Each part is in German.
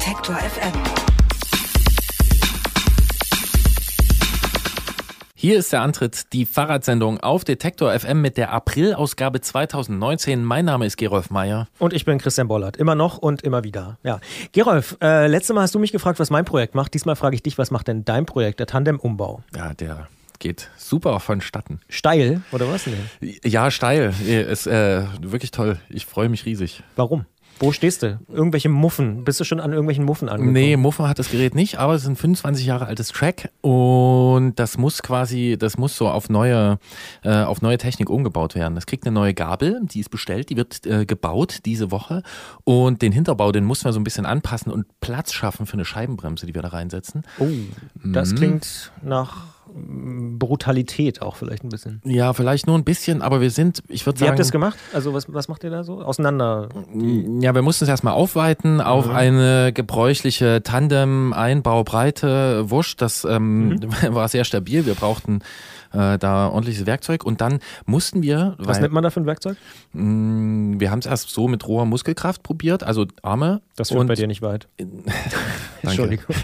Detektor FM. Hier ist der Antritt, die Fahrradsendung auf Detektor FM mit der Aprilausgabe 2019. Mein Name ist Gerolf Meyer. Und ich bin Christian Bollert. Immer noch und immer wieder. Ja. Gerolf, äh, letztes Mal hast du mich gefragt, was mein Projekt macht. Diesmal frage ich dich, was macht denn dein Projekt, der Tandem-Umbau? Ja, der geht super vonstatten. Steil oder was denn? Ja, steil. Ist äh, wirklich toll. Ich freue mich riesig. Warum? Wo stehst du? Irgendwelche Muffen? Bist du schon an irgendwelchen Muffen angekommen? Nee, Muffen hat das Gerät nicht, aber es ist ein 25 Jahre altes Track und das muss quasi, das muss so auf neue, äh, auf neue Technik umgebaut werden. Das kriegt eine neue Gabel, die ist bestellt, die wird äh, gebaut diese Woche und den Hinterbau, den mussten wir so ein bisschen anpassen und Platz schaffen für eine Scheibenbremse, die wir da reinsetzen. Oh, das klingt nach Brutalität auch vielleicht ein bisschen. Ja, vielleicht nur ein bisschen, aber wir sind, ich würde Wie sagen. habt ihr das gemacht? Also was, was macht ihr da so? Auseinander? Ja, wir mussten es erstmal aufweiten auf eine gebräuchliche Tandem-Einbaubreite Wurst. Das ähm, war sehr stabil. Wir brauchten äh, da ordentliches Werkzeug und dann mussten wir, Was weil, nennt man da für ein Werkzeug? mh, wir haben es erst so mit roher Muskelkraft probiert, also Arme. Das führt und bei dir nicht weit. Danke. Entschuldigung.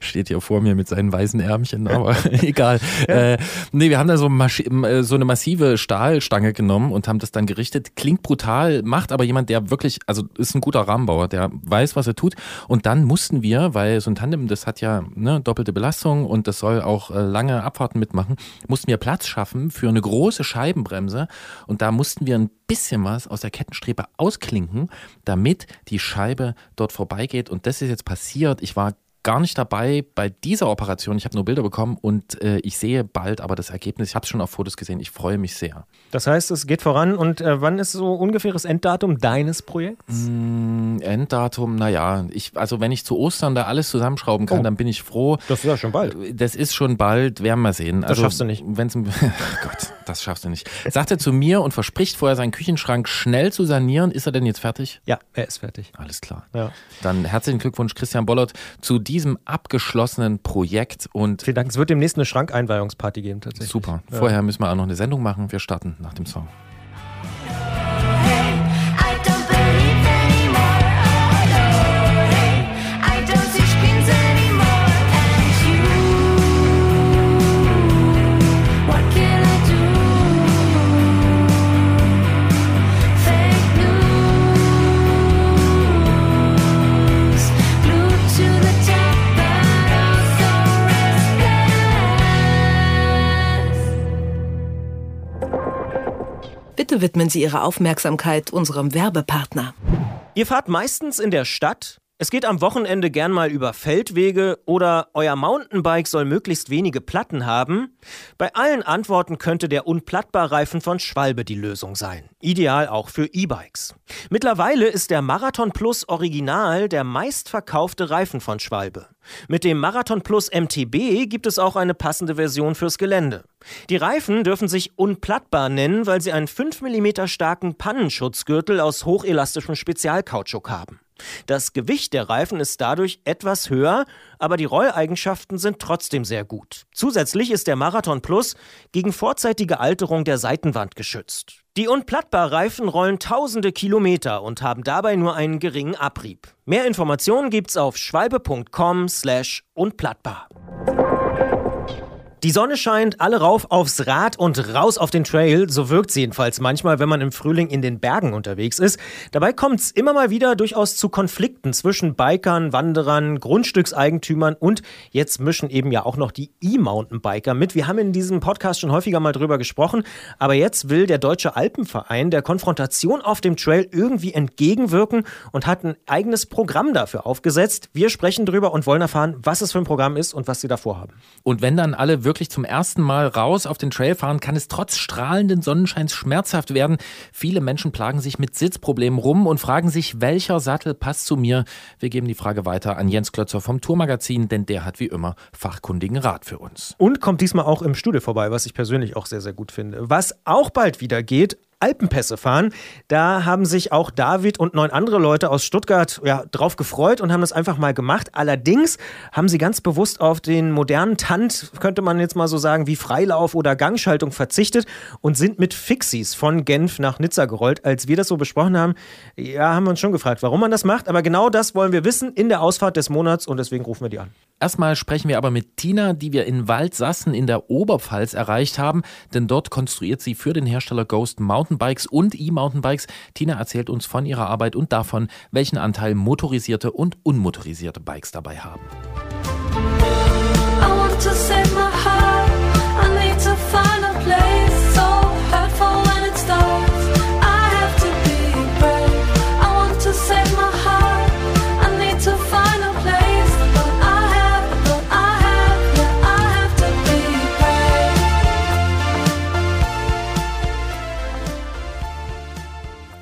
Steht hier vor mir mit seinen weißen Ärmchen, aber egal. Äh, nee, wir haben da so, äh, so eine massive Stahlstange genommen und haben das dann gerichtet. Klingt brutal, macht aber jemand, der wirklich, also ist ein guter Rahmenbauer, der weiß, was er tut. Und dann mussten wir, weil so ein Tandem, das hat ja ne, doppelte Belastung und das soll auch äh, lange Abfahrten mitmachen, mussten wir Platz schaffen für eine große Scheibenbremse. Und da mussten wir ein bisschen was aus der Kettenstrebe ausklinken, damit die Scheibe dort vorbeigeht. Und das ist jetzt passiert. Ich war gar nicht dabei bei dieser Operation. Ich habe nur Bilder bekommen und äh, ich sehe bald aber das Ergebnis. Ich habe es schon auf Fotos gesehen. Ich freue mich sehr. Das heißt, es geht voran und äh, wann ist so ungefähres Enddatum deines Projekts? Mm, Enddatum, naja, ich, also wenn ich zu Ostern da alles zusammenschrauben kann, Oh. dann bin ich froh. Das ist ja schon bald. Das ist schon bald, werden wir sehen. Also, schaffst du nicht. Wenn's, im- Gott, das schaffst du nicht. Sagt er zu mir und verspricht vorher seinen Küchenschrank schnell zu sanieren. Ist er denn jetzt fertig? Ja, er ist fertig. Alles klar. Ja. Dann herzlichen Glückwunsch, Christian Bollert, zu diesem abgeschlossenen Projekt und Vielen Dank. Es wird demnächst eine Schrankeinweihungsparty geben tatsächlich. super. Vorher müssen wir auch noch eine Sendung machen. Wir starten nach dem Song. Bitte widmen Sie Ihre Aufmerksamkeit unserem Werbepartner. Ihr fahrt meistens in der Stadt. Es geht am Wochenende gern mal über Feldwege oder euer Mountainbike soll möglichst wenige Platten haben. Bei allen Antworten könnte der Unplattbar-Reifen von Schwalbe die Lösung sein. Ideal auch für E-Bikes. Mittlerweile ist der Marathon Plus Original der meistverkaufte Reifen von Schwalbe. Mit dem Marathon Plus MTB gibt es auch eine passende Version fürs Gelände. Die Reifen dürfen sich unplattbar nennen, weil sie einen 5 mm starken Pannenschutzgürtel aus hochelastischem Spezialkautschuk haben. Das Gewicht der Reifen ist dadurch etwas höher, aber die Rolleigenschaften sind trotzdem sehr gut. Zusätzlich ist der Marathon Plus gegen vorzeitige Alterung der Seitenwand geschützt. Die Unplattbar-Reifen rollen tausende Kilometer und haben dabei nur einen geringen Abrieb. Mehr Informationen gibt's auf schwalbe.com slash unplattbar. Die Sonne scheint, alle rauf aufs Rad und raus auf den Trail. So wirkt's jedenfalls manchmal, wenn man im Frühling in den Bergen unterwegs ist. Dabei kommt's immer mal wieder durchaus zu Konflikten zwischen Bikern, Wanderern, Grundstückseigentümern und jetzt mischen eben ja auch noch die E-Mountainbiker mit. Wir haben in diesem Podcast schon häufiger mal drüber gesprochen, aber jetzt will der Deutsche Alpenverein der Konfrontation auf dem Trail irgendwie entgegenwirken und hat ein eigenes Programm dafür aufgesetzt. Wir sprechen drüber und wollen erfahren, was es für ein Programm ist und was sie davor haben. Und wenn dann alle wirklich zum ersten Mal raus auf den Trail fahren, kann es trotz strahlenden Sonnenscheins schmerzhaft werden. Viele Menschen plagen sich mit Sitzproblemen rum und fragen sich, welcher Sattel passt zu mir. Wir geben die Frage weiter an Jens Klötzer vom Tourmagazin, denn der hat wie immer fachkundigen Rat für uns. Und kommt diesmal auch im Studio vorbei, was ich persönlich auch sehr, sehr gut finde. Was auch bald wieder geht, Alpenpässe fahren. Da haben sich auch David und neun andere Leute aus Stuttgart ja, drauf gefreut und haben das einfach mal gemacht. Allerdings haben sie ganz bewusst auf den modernen Tant, könnte man jetzt mal so sagen, wie Freilauf oder Gangschaltung verzichtet und sind mit Fixies von Genf nach Nizza gerollt. Als wir das so besprochen haben, ja, haben wir uns schon gefragt, warum man das macht. Aber genau das wollen wir wissen in der Ausfahrt des Monats und deswegen rufen wir die an. Erstmal sprechen wir aber mit Tina, die wir in Waldsassen in der Oberpfalz erreicht haben, denn dort konstruiert sie für den Hersteller Ghost Mountainbikes und E-Mountainbikes. Tina erzählt uns von ihrer Arbeit und davon, welchen Anteil motorisierte und unmotorisierte Bikes dabei haben.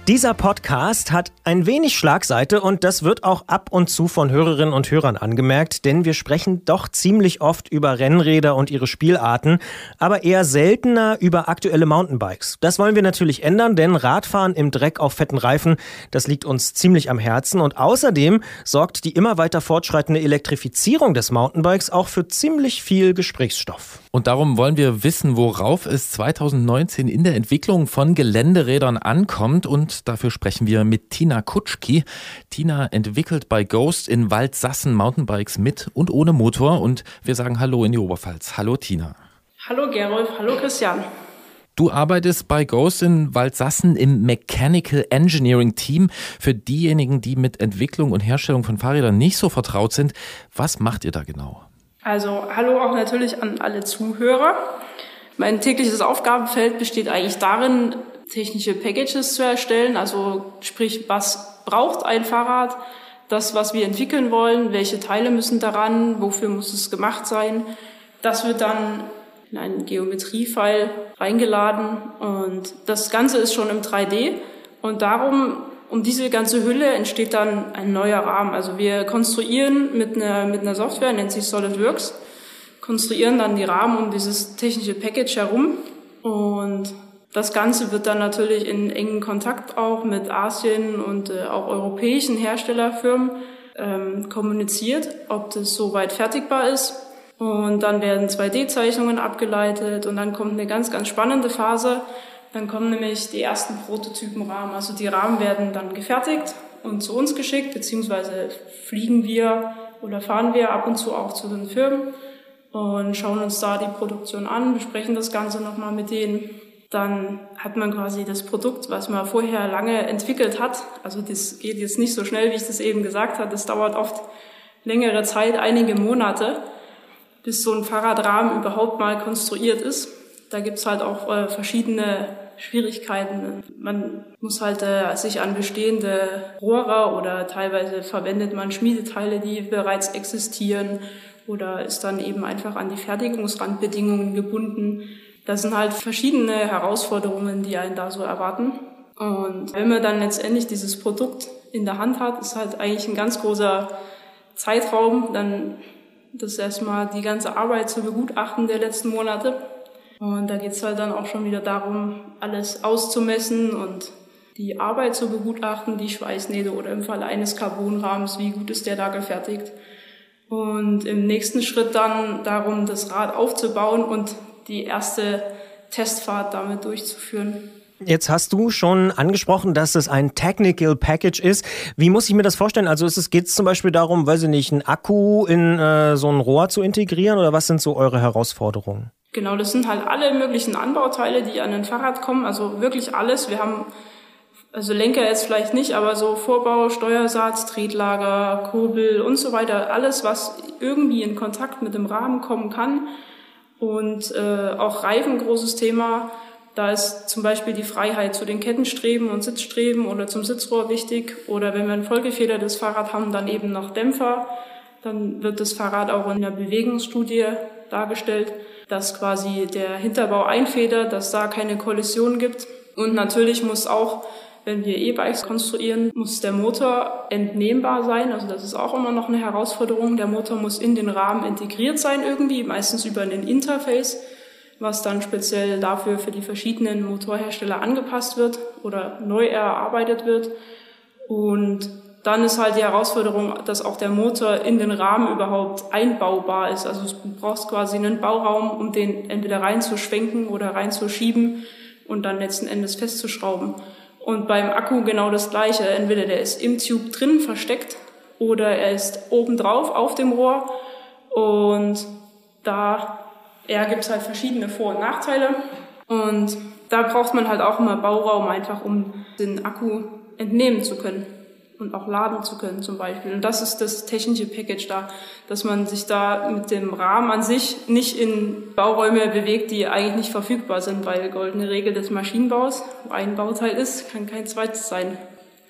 Dieser Podcast hat ein wenig Schlagseite und das wird auch ab und zu von Hörerinnen und Hörern angemerkt, denn wir sprechen doch ziemlich oft über Rennräder und ihre Spielarten, aber eher seltener über aktuelle Mountainbikes. Das wollen wir natürlich ändern, denn Radfahren im Dreck auf fetten Reifen, das liegt uns ziemlich am Herzen und außerdem sorgt die immer weiter fortschreitende Elektrifizierung des Mountainbikes auch für ziemlich viel Gesprächsstoff. Und darum wollen wir wissen, worauf es 2019 in der Entwicklung von Geländerädern ankommt. Und dafür sprechen wir mit Tina Kutschki. Tina entwickelt bei Ghost in Waldsassen Mountainbikes mit und ohne Motor. Und wir sagen Hallo in die Oberpfalz. Hallo Tina. Hallo Gerolf, hallo Christian. Du arbeitest bei Ghost in Waldsassen im Mechanical Engineering Team. Für diejenigen, die mit Entwicklung und Herstellung von Fahrrädern nicht so vertraut sind, was macht ihr da genau? Also hallo auch natürlich an alle Zuhörer. Mein tägliches Aufgabenfeld besteht eigentlich darin, technische Packages zu erstellen, also sprich, was braucht ein Fahrrad, das, was wir entwickeln wollen, welche Teile müssen daran, wofür muss es gemacht sein. Das wird dann in einen Geometriefile reingeladen und das Ganze ist schon im 3D und darum um diese ganze Hülle entsteht dann ein neuer Rahmen. Also wir konstruieren mit einer, mit einer Software, nennt sich SolidWorks, konstruieren dann die Rahmen um dieses technische Package herum. Und das Ganze wird dann natürlich in engen Kontakt auch mit Asien und äh, auch europäischen Herstellerfirmen ähm, kommuniziert, ob das soweit fertigbar ist. Und dann werden 2D-Zeichnungen abgeleitet und dann kommt eine ganz, ganz spannende Phase. Dann kommen nämlich die ersten Prototypenrahmen. Also die Rahmen werden dann gefertigt und zu uns geschickt, beziehungsweise fliegen wir oder fahren wir ab und zu auch zu den Firmen und schauen uns da die Produktion an, besprechen das Ganze nochmal mit denen. Dann hat man quasi das Produkt, was man vorher lange entwickelt hat. Also das geht jetzt nicht so schnell, wie ich das eben gesagt habe. Das dauert oft längere Zeit, einige Monate, bis so ein Fahrradrahmen überhaupt mal konstruiert ist. Da gibt's halt auch äh, verschiedene Schwierigkeiten. Man muss halt äh, sich an bestehende Rohre oder teilweise verwendet man Schmiedeteile, die bereits existieren oder ist dann eben einfach an die Fertigungsrandbedingungen gebunden. Das sind halt verschiedene Herausforderungen, die einen da so erwarten. Und wenn man dann letztendlich dieses Produkt in der Hand hat, ist halt eigentlich ein ganz großer Zeitraum, dann das erstmal die ganze Arbeit zu begutachten der letzten Monate. Und da geht's halt dann auch schon wieder darum, alles auszumessen und die Arbeit zu begutachten, die Schweißnähte oder im Fall eines Carbonrahmens, wie gut ist der da gefertigt. Und im nächsten Schritt dann darum, das Rad aufzubauen und die erste Testfahrt damit durchzuführen. Jetzt hast du schon angesprochen, dass es ein Technical Package ist. Wie muss ich mir das vorstellen? Also geht es zum Beispiel darum, weiß ich nicht, einen Akku in äh, so ein Rohr zu integrieren oder was sind so eure Herausforderungen? Genau, das sind halt alle möglichen Anbauteile, die an ein Fahrrad kommen, also wirklich alles. Wir haben also Lenker jetzt vielleicht nicht, aber so Vorbau, Steuersatz, Tretlager, Kurbel und so weiter, alles, was irgendwie in Kontakt mit dem Rahmen kommen kann. Und äh, auch Reifen, großes Thema. Da ist zum Beispiel die Freiheit zu den Kettenstreben und Sitzstreben oder zum Sitzrohr wichtig. Oder wenn wir ein vollgefedertes Fahrrad haben, dann eben noch Dämpfer. Dann wird das Fahrrad auch in der Bewegungsstudie dargestellt, dass quasi der Hinterbau einfedert, dass da keine Kollision gibt. Und natürlich muss auch wenn wir E-Bikes konstruieren, muss der Motor entnehmbar sein. Also das ist auch immer noch eine Herausforderung. Der Motor muss in den Rahmen integriert sein irgendwie, meistens über ein Interface, was dann speziell dafür für die verschiedenen Motorhersteller angepasst wird oder neu erarbeitet wird. Und dann ist halt die Herausforderung, dass auch der Motor in den Rahmen überhaupt einbaubar ist. Also du brauchst quasi einen Bauraum, um den entweder reinzuschwenken oder reinzuschieben und dann letzten Endes festzuschrauben. Und beim Akku genau das Gleiche. Entweder der ist im Tube drin versteckt oder er ist obendrauf auf dem Rohr. Und da ja, gibt es halt verschiedene Vor- und Nachteile. Und da braucht man halt auch immer Bauraum einfach, um den Akku entnehmen zu können und auch laden zu können zum Beispiel. Und das ist das technische Package da, dass man sich da mit dem Rahmen an sich nicht in Bauräume bewegt, die eigentlich nicht verfügbar sind, weil goldene Regel des Maschinenbaus, wo ein Bauteil ist, kann kein zweites sein.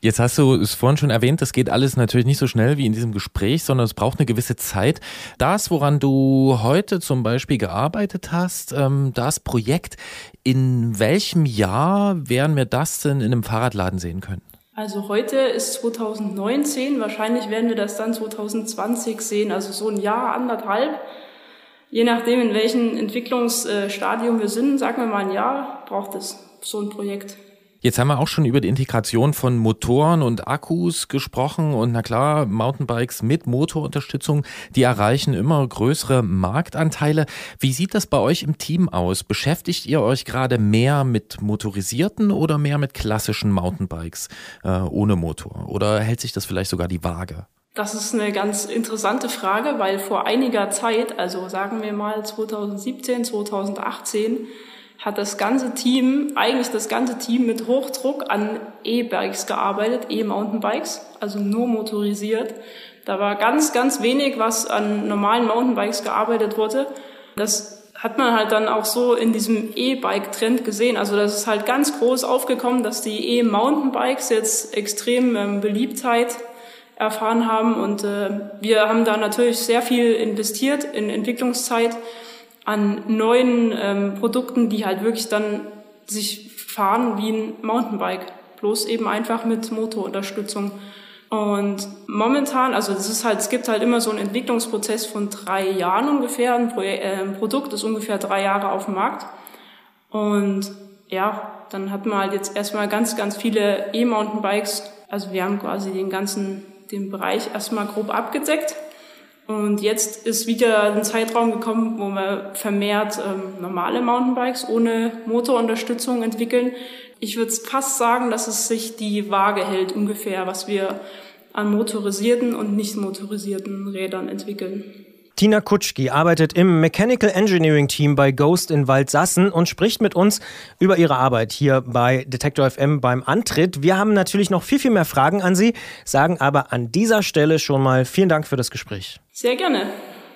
Jetzt hast du es vorhin schon erwähnt, das geht alles natürlich nicht so schnell wie in diesem Gespräch, sondern es braucht eine gewisse Zeit. Das, woran du heute zum Beispiel gearbeitet hast, ähm, das Projekt, in welchem Jahr werden wir das denn in einem Fahrradladen sehen können? Also heute ist 2019, wahrscheinlich werden wir das dann 2020 sehen, also so ein Jahr, anderthalb. Je nachdem, in welchem Entwicklungsstadium wir sind, sagen wir mal ein Jahr, braucht es so ein Projekt. Jetzt haben wir auch schon über die Integration von Motoren und Akkus gesprochen und na klar, Mountainbikes mit Motorunterstützung, die erreichen immer größere Marktanteile. Wie sieht das bei euch im Team aus? Beschäftigt ihr euch gerade mehr mit motorisierten oder mehr mit klassischen Mountainbikes äh, ohne Motor? Oder hält sich das vielleicht sogar die Waage? Das ist eine ganz interessante Frage, weil vor einiger Zeit, also sagen wir mal 2017, 2018, hat das ganze Team, eigentlich das ganze Team mit Hochdruck an E-Bikes gearbeitet, E-Mountainbikes, also nur motorisiert. Da war ganz, ganz wenig, was an normalen Mountainbikes gearbeitet wurde. Das hat man halt dann auch so in diesem E-Bike-Trend gesehen. Also das ist halt ganz groß aufgekommen, dass die E-Mountainbikes jetzt extrem ähm, Beliebtheit erfahren haben. Und äh, wir haben da natürlich sehr viel investiert in Entwicklungszeit an neuen ähm, Produkten, die halt wirklich dann sich fahren wie ein Mountainbike, bloß eben einfach mit Motorunterstützung. Und momentan, also es ist halt, es gibt halt immer so einen Entwicklungsprozess von drei Jahren ungefähr. Ein, Pro äh, ein Produkt ist ungefähr drei Jahre auf dem Markt. Und ja, dann hat man halt jetzt erstmal ganz, ganz viele E-Mountainbikes. Also wir haben quasi den ganzen, den Bereich erstmal grob abgedeckt. Und jetzt ist wieder ein Zeitraum gekommen, wo wir vermehrt ähm, normale Mountainbikes ohne Motorunterstützung entwickeln. Ich würde fast sagen, dass es sich die Waage hält ungefähr, was wir an motorisierten und nicht motorisierten Rädern entwickeln. Tina Kutschki arbeitet im Mechanical Engineering Team bei Ghost in Waldsassen und spricht mit uns über ihre Arbeit hier bei Detektor FM beim Antritt. Wir haben natürlich noch viel, viel mehr Fragen an Sie, sagen aber an dieser Stelle schon mal vielen Dank für das Gespräch. Sehr gerne.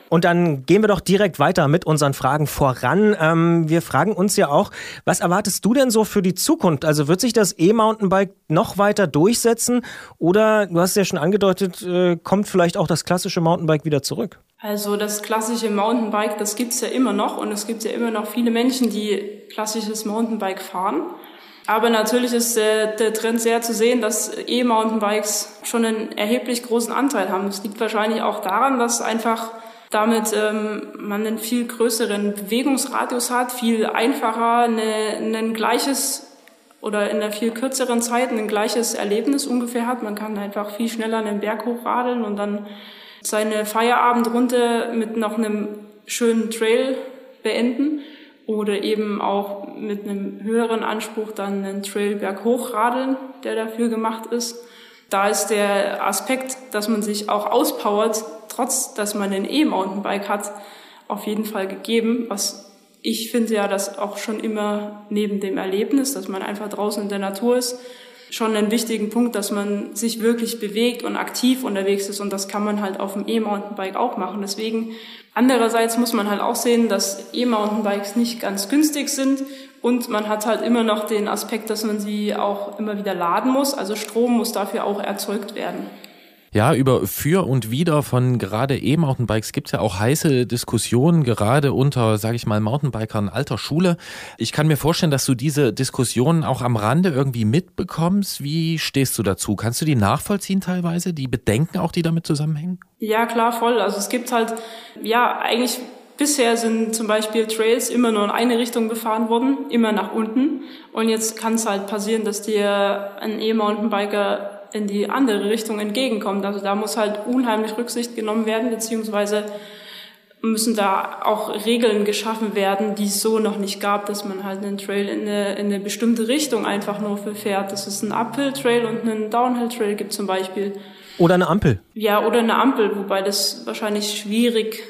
Und dann gehen wir doch direkt weiter mit unseren Fragen voran. Ähm, wir fragen uns ja auch, was erwartest du denn so für die Zukunft? Also wird sich das E-Mountainbike noch weiter durchsetzen? Oder, du hast ja schon angedeutet, äh, kommt vielleicht auch das klassische Mountainbike wieder zurück? Also das klassische Mountainbike, das gibt's ja immer noch und es gibt ja immer noch viele Menschen, die klassisches Mountainbike fahren. Aber natürlich ist äh, der Trend sehr zu sehen, dass E-Mountainbikes schon einen erheblich großen Anteil haben. Das liegt wahrscheinlich auch daran, dass einfach damit ähm, man einen viel größeren Bewegungsradius hat, viel einfacher eine, ein gleiches oder in einer viel kürzeren Zeit ein gleiches Erlebnis ungefähr hat. Man kann einfach viel schneller einen Berg hochradeln und dann seine Feierabendrunde mit noch einem schönen Trail beenden. oder eben auch mit einem höheren Anspruch dann einen Trail berghoch radeln, der dafür gemacht ist. Da ist der Aspekt, dass man sich auch auspowert, trotz dass man ein E-Mountainbike hat, auf jeden Fall gegeben. Was ich finde ja, dass auch schon immer neben dem Erlebnis, dass man einfach draußen in der Natur ist, schon einen wichtigen Punkt, dass man sich wirklich bewegt und aktiv unterwegs ist. Und das kann man halt auf dem E-Mountainbike auch machen. Deswegen andererseits muss man halt auch sehen, dass E-Mountainbikes nicht ganz günstig sind. Und man hat halt immer noch den Aspekt, dass man sie auch immer wieder laden muss. Also Strom muss dafür auch erzeugt werden. Ja, über Für und Wider von gerade E-Mountainbikes gibt's ja auch heiße Diskussionen, gerade unter, sage ich mal, Mountainbikern alter Schule. Ich kann mir vorstellen, dass du diese Diskussionen auch am Rande irgendwie mitbekommst. Wie stehst du dazu? Kannst du die nachvollziehen teilweise, die Bedenken auch, die damit zusammenhängen? Ja, klar, voll. Also es gibt halt, ja, eigentlich bisher sind zum Beispiel Trails immer nur in eine Richtung befahren worden, immer nach unten. Und jetzt kann es halt passieren, dass dir ein E-Mountainbiker in die andere Richtung entgegenkommt. Also da muss halt unheimlich Rücksicht genommen werden, beziehungsweise müssen da auch Regeln geschaffen werden, die es so noch nicht gab, dass man halt einen Trail in eine, in eine bestimmte Richtung einfach nur fährt. Das ist ein Uphill-Trail und einen Downhill-Trail gibt zum Beispiel. Oder eine Ampel. Ja, oder eine Ampel, wobei das wahrscheinlich schwierig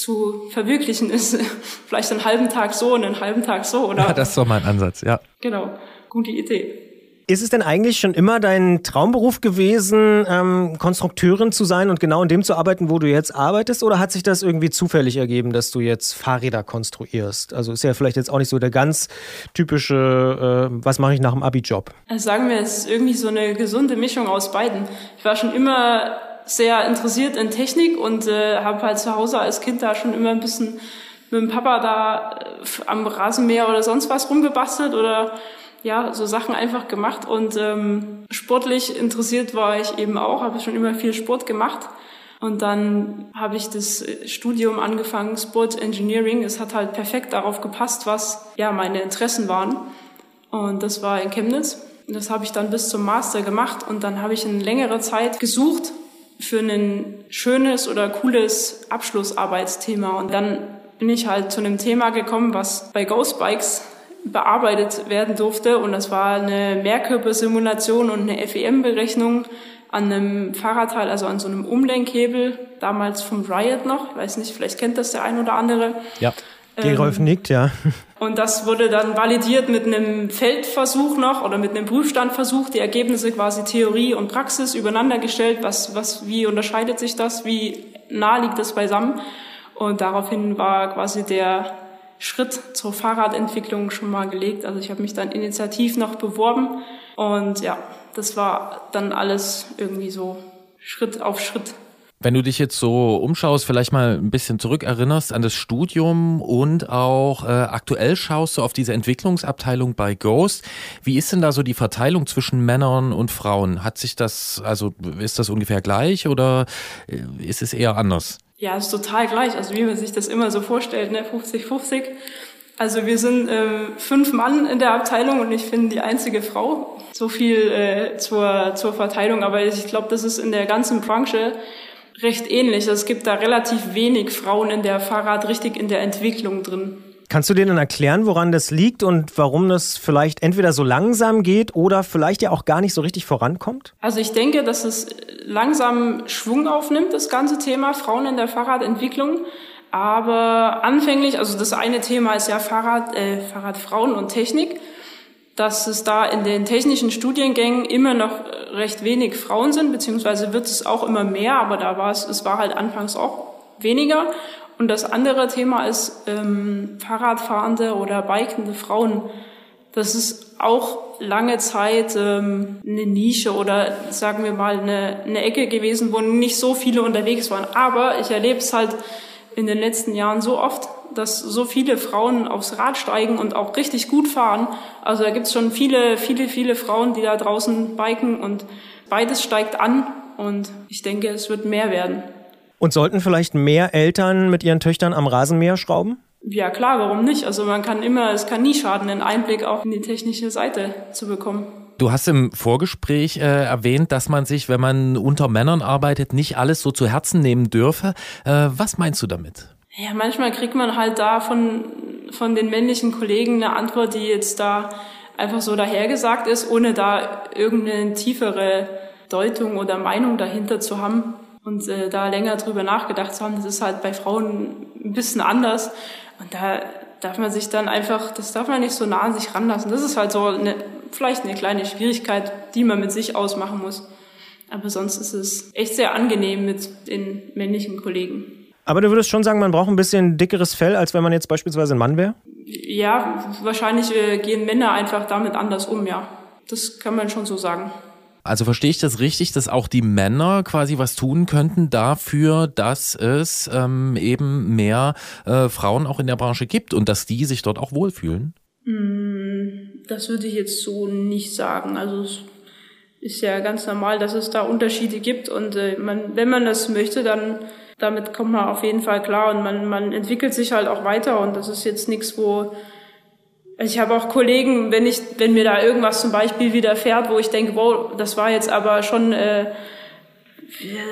zu verwirklichen ist. Vielleicht einen halben Tag so und einen halben Tag so, oder? Ja, das ist doch mein Ansatz, ja. Genau, gute Idee. Ist es denn eigentlich schon immer dein Traumberuf gewesen, ähm, Konstrukteurin zu sein und genau in dem zu arbeiten, wo du jetzt arbeitest? Oder hat sich das irgendwie zufällig ergeben, dass du jetzt Fahrräder konstruierst? Also ist ja vielleicht jetzt auch nicht so der ganz typische, äh, was mache ich nach dem Abi-Job? Also sagen wir, es ist irgendwie so eine gesunde Mischung aus beiden. Ich war schon immer sehr interessiert in Technik und äh, habe halt zu Hause als Kind da schon immer ein bisschen mit dem Papa da äh, am Rasenmäher oder sonst was rumgebastelt oder ja, so Sachen einfach gemacht und ähm, sportlich interessiert war ich eben auch, habe schon immer viel Sport gemacht. Und dann habe ich das Studium angefangen, Sport Engineering. Es hat halt perfekt darauf gepasst, was ja meine Interessen waren. Und das war in Chemnitz. Das habe ich dann bis zum Master gemacht. Und dann habe ich eine längere Zeit gesucht für ein schönes oder cooles Abschlussarbeitsthema. Und dann bin ich halt zu einem Thema gekommen, was bei Ghost Bikes bearbeitet werden durfte. Und das war eine Mehrkörpersimulation und eine FEM-Berechnung an einem Fahrradteil, also an so einem Umlenkhebel, damals vom Riot noch. Ich weiß nicht, vielleicht kennt das der ein oder andere. Ja. Gerolf Ähm, nickt, ja. Und das wurde dann validiert mit einem Feldversuch noch oder mit einem Prüfstandversuch, die Ergebnisse quasi Theorie und Praxis übereinander gestellt. Was, was, wie unterscheidet sich das? Wie nah liegt das beisammen? Und daraufhin war quasi der Schritt zur Fahrradentwicklung schon mal gelegt. Also ich habe mich dann initiativ noch beworben und ja, das war dann alles irgendwie so Schritt auf Schritt. Wenn du dich jetzt so umschaust, vielleicht mal ein bisschen zurückerinnerst an das Studium und auch äh, aktuell schaust du auf diese Entwicklungsabteilung bei Ghost. Wie ist denn da so die Verteilung zwischen Männern und Frauen? Hat sich das, also ist das ungefähr gleich oder äh, ist es eher anders? Ja, ist total gleich. Also wie man sich das immer so vorstellt, ne? 50-50. Also wir sind ähm, fünf Mann in der Abteilung und ich bin die einzige Frau. So viel äh, zur, zur Verteilung. Aber ich glaube, das ist in der ganzen Branche recht ähnlich. Also es gibt da relativ wenig Frauen in der Fahrrad richtig in der Entwicklung drin. Kannst du dir denn erklären, woran das liegt und warum das vielleicht entweder so langsam geht oder vielleicht ja auch gar nicht so richtig vorankommt? Also ich denke, dass es langsam Schwung aufnimmt, das ganze Thema Frauen in der Fahrradentwicklung. Aber anfänglich, also das eine Thema ist ja Fahrrad, äh, Fahrradfrauen und Technik, dass es da in den technischen Studiengängen immer noch recht wenig Frauen sind, beziehungsweise wird es auch immer mehr, aber da war es, es war halt anfangs auch weniger. Und das andere Thema ist ähm, Fahrradfahrende oder bikende Frauen. Das ist auch lange Zeit ähm, eine Nische oder sagen wir mal eine, eine Ecke gewesen, wo nicht so viele unterwegs waren. Aber ich erlebe es halt in den letzten Jahren so oft, dass so viele Frauen aufs Rad steigen und auch richtig gut fahren. Also da gibt's schon viele, viele, viele Frauen, die da draußen biken und beides steigt an und ich denke, es wird mehr werden. Und sollten vielleicht mehr Eltern mit ihren Töchtern am Rasenmäher schrauben? Ja klar, warum nicht? Also man kann immer, es kann nie schaden, einen Einblick auch in die technische Seite zu bekommen. Du hast im Vorgespräch äh, erwähnt, dass man sich, wenn man unter Männern arbeitet, nicht alles so zu Herzen nehmen dürfe. Äh, was meinst du damit? Ja, manchmal kriegt man halt da von von den männlichen Kollegen eine Antwort, die jetzt da einfach so dahergesagt ist, ohne da irgendeine tiefere Deutung oder Meinung dahinter zu haben und äh, da länger drüber nachgedacht zu haben. Das ist halt bei Frauen ein bisschen anders. Und da darf man sich dann einfach, das darf man nicht so nah an sich ranlassen. Das ist halt so eine, vielleicht eine kleine Schwierigkeit, die man mit sich ausmachen muss. Aber sonst ist es echt sehr angenehm mit den männlichen Kollegen. Aber du würdest schon sagen, man braucht ein bisschen dickeres Fell, als wenn man jetzt beispielsweise ein Mann wäre? Ja, wahrscheinlich äh, gehen Männer einfach damit anders um, ja. Das kann man schon so sagen. Also verstehe ich das richtig, dass auch die Männer quasi was tun könnten dafür, dass es ähm, eben mehr äh, Frauen auch in der Branche gibt und dass die sich dort auch wohlfühlen? Das würde ich jetzt so nicht sagen. Also es ist ja ganz normal, dass es da Unterschiede gibt und äh, man, wenn man das möchte, dann damit kommt man auf jeden Fall klar und man, man entwickelt sich halt auch weiter und das ist jetzt nichts, wo also ich habe auch Kollegen, wenn ich, wenn mir da irgendwas zum Beispiel widerfährt, wo ich denke, wow, das war jetzt aber schon, äh,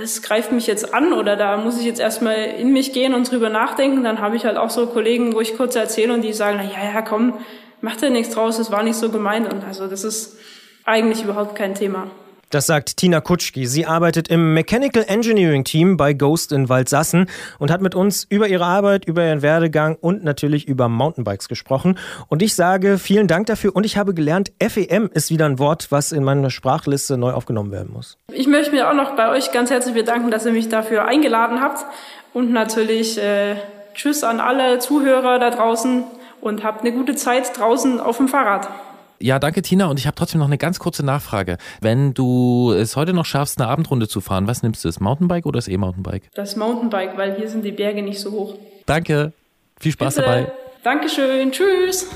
das greift mich jetzt an oder da muss ich jetzt erstmal in mich gehen und drüber nachdenken, dann habe ich halt auch so Kollegen, wo ich kurz erzähle und die sagen, na ja, ja, komm, mach dir nichts draus, das war nicht so gemeint und also das ist eigentlich überhaupt kein Thema. Das sagt Tina Kutschki. Sie arbeitet im Mechanical Engineering Team bei Ghost in Waldsassen und hat mit uns über ihre Arbeit, über ihren Werdegang und natürlich über Mountainbikes gesprochen. Und ich sage vielen Dank dafür und ich habe gelernt, FEM ist wieder ein Wort, was in meine Sprachliste neu aufgenommen werden muss. Ich möchte mich auch noch bei euch ganz herzlich bedanken, dass ihr mich dafür eingeladen habt und natürlich äh, Tschüss an alle Zuhörer da draußen und habt eine gute Zeit draußen auf dem Fahrrad. Ja, danke Tina und ich habe trotzdem noch eine ganz kurze Nachfrage. Wenn du es heute noch schaffst, eine Abendrunde zu fahren, was nimmst du, das Mountainbike oder das E-Mountainbike? Das Mountainbike, weil hier sind die Berge nicht so hoch. Danke, viel Spaß Bitte. dabei. Dankeschön, tschüss.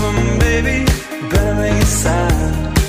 Come on, baby, better make it sound.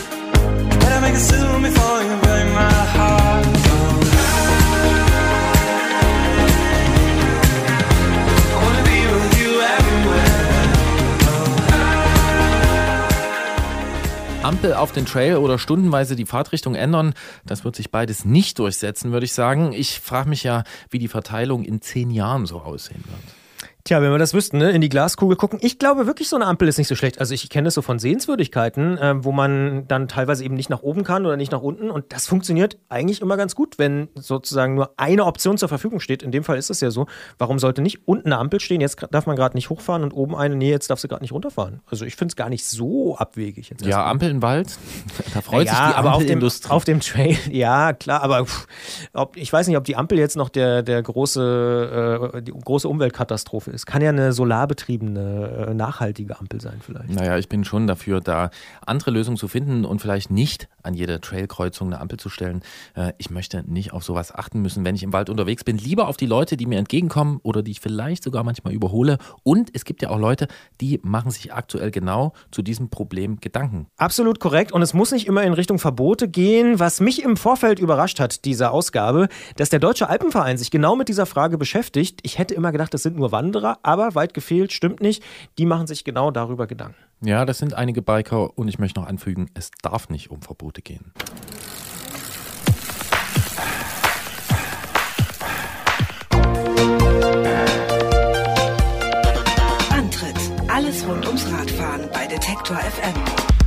Ampel auf den Trail oder stundenweise die Fahrtrichtung ändern, das wird sich beides nicht durchsetzen, würde ich sagen. Ich frage mich ja, wie die Verteilung in zehn Jahren so aussehen wird. Tja, wenn wir das wüssten, ne? in die Glaskugel gucken. Ich glaube wirklich, so eine Ampel ist nicht so schlecht. Also ich kenne das so von Sehenswürdigkeiten, äh, wo man dann teilweise eben nicht nach oben kann oder nicht nach unten. Und das funktioniert eigentlich immer ganz gut, wenn sozusagen nur eine Option zur Verfügung steht. In dem Fall ist es ja so. Warum sollte nicht unten eine Ampel stehen? Jetzt darf man gerade nicht hochfahren und oben eine. Nee, jetzt darf sie gerade nicht runterfahren. Also ich finde es gar nicht so abwegig. Jetzt Ja. Ampel im Wald, da freut sich ja, die aber auf dem, auf dem Trail, ja, klar, aber pff, ob, ich weiß nicht, ob die Ampel jetzt noch der, der große, äh, die große Umweltkatastrophe ist. Kann ja eine solarbetriebene, äh, nachhaltige Ampel sein vielleicht. Naja, ich bin schon dafür, da andere Lösungen zu finden und vielleicht nicht an jeder Trailkreuzung eine Ampel zu stellen. Äh, Ich möchte nicht auf sowas achten müssen, wenn ich im Wald unterwegs bin. Lieber auf die Leute, die mir entgegenkommen oder die ich vielleicht sogar manchmal überhole. Und es gibt ja auch Leute, die machen sich aktuell genau zu diesem Problem Gedanken. Absolut korrekt. Und es muss nicht immer in Richtung Verbote gehen. Was mich im Vorfeld überrascht hat, dieser Ausgabe, dass der Deutsche Alpenverein sich genau mit dieser Frage beschäftigt. Ich hätte immer gedacht, das sind nur Wanderer, aber weit gefehlt, stimmt nicht. Die machen sich genau darüber Gedanken. Ja, das sind einige Biker und ich möchte noch anfügen, es darf nicht um Verbote gehen. Antritt. Alles rund ums Radfahren bei Detektor FM.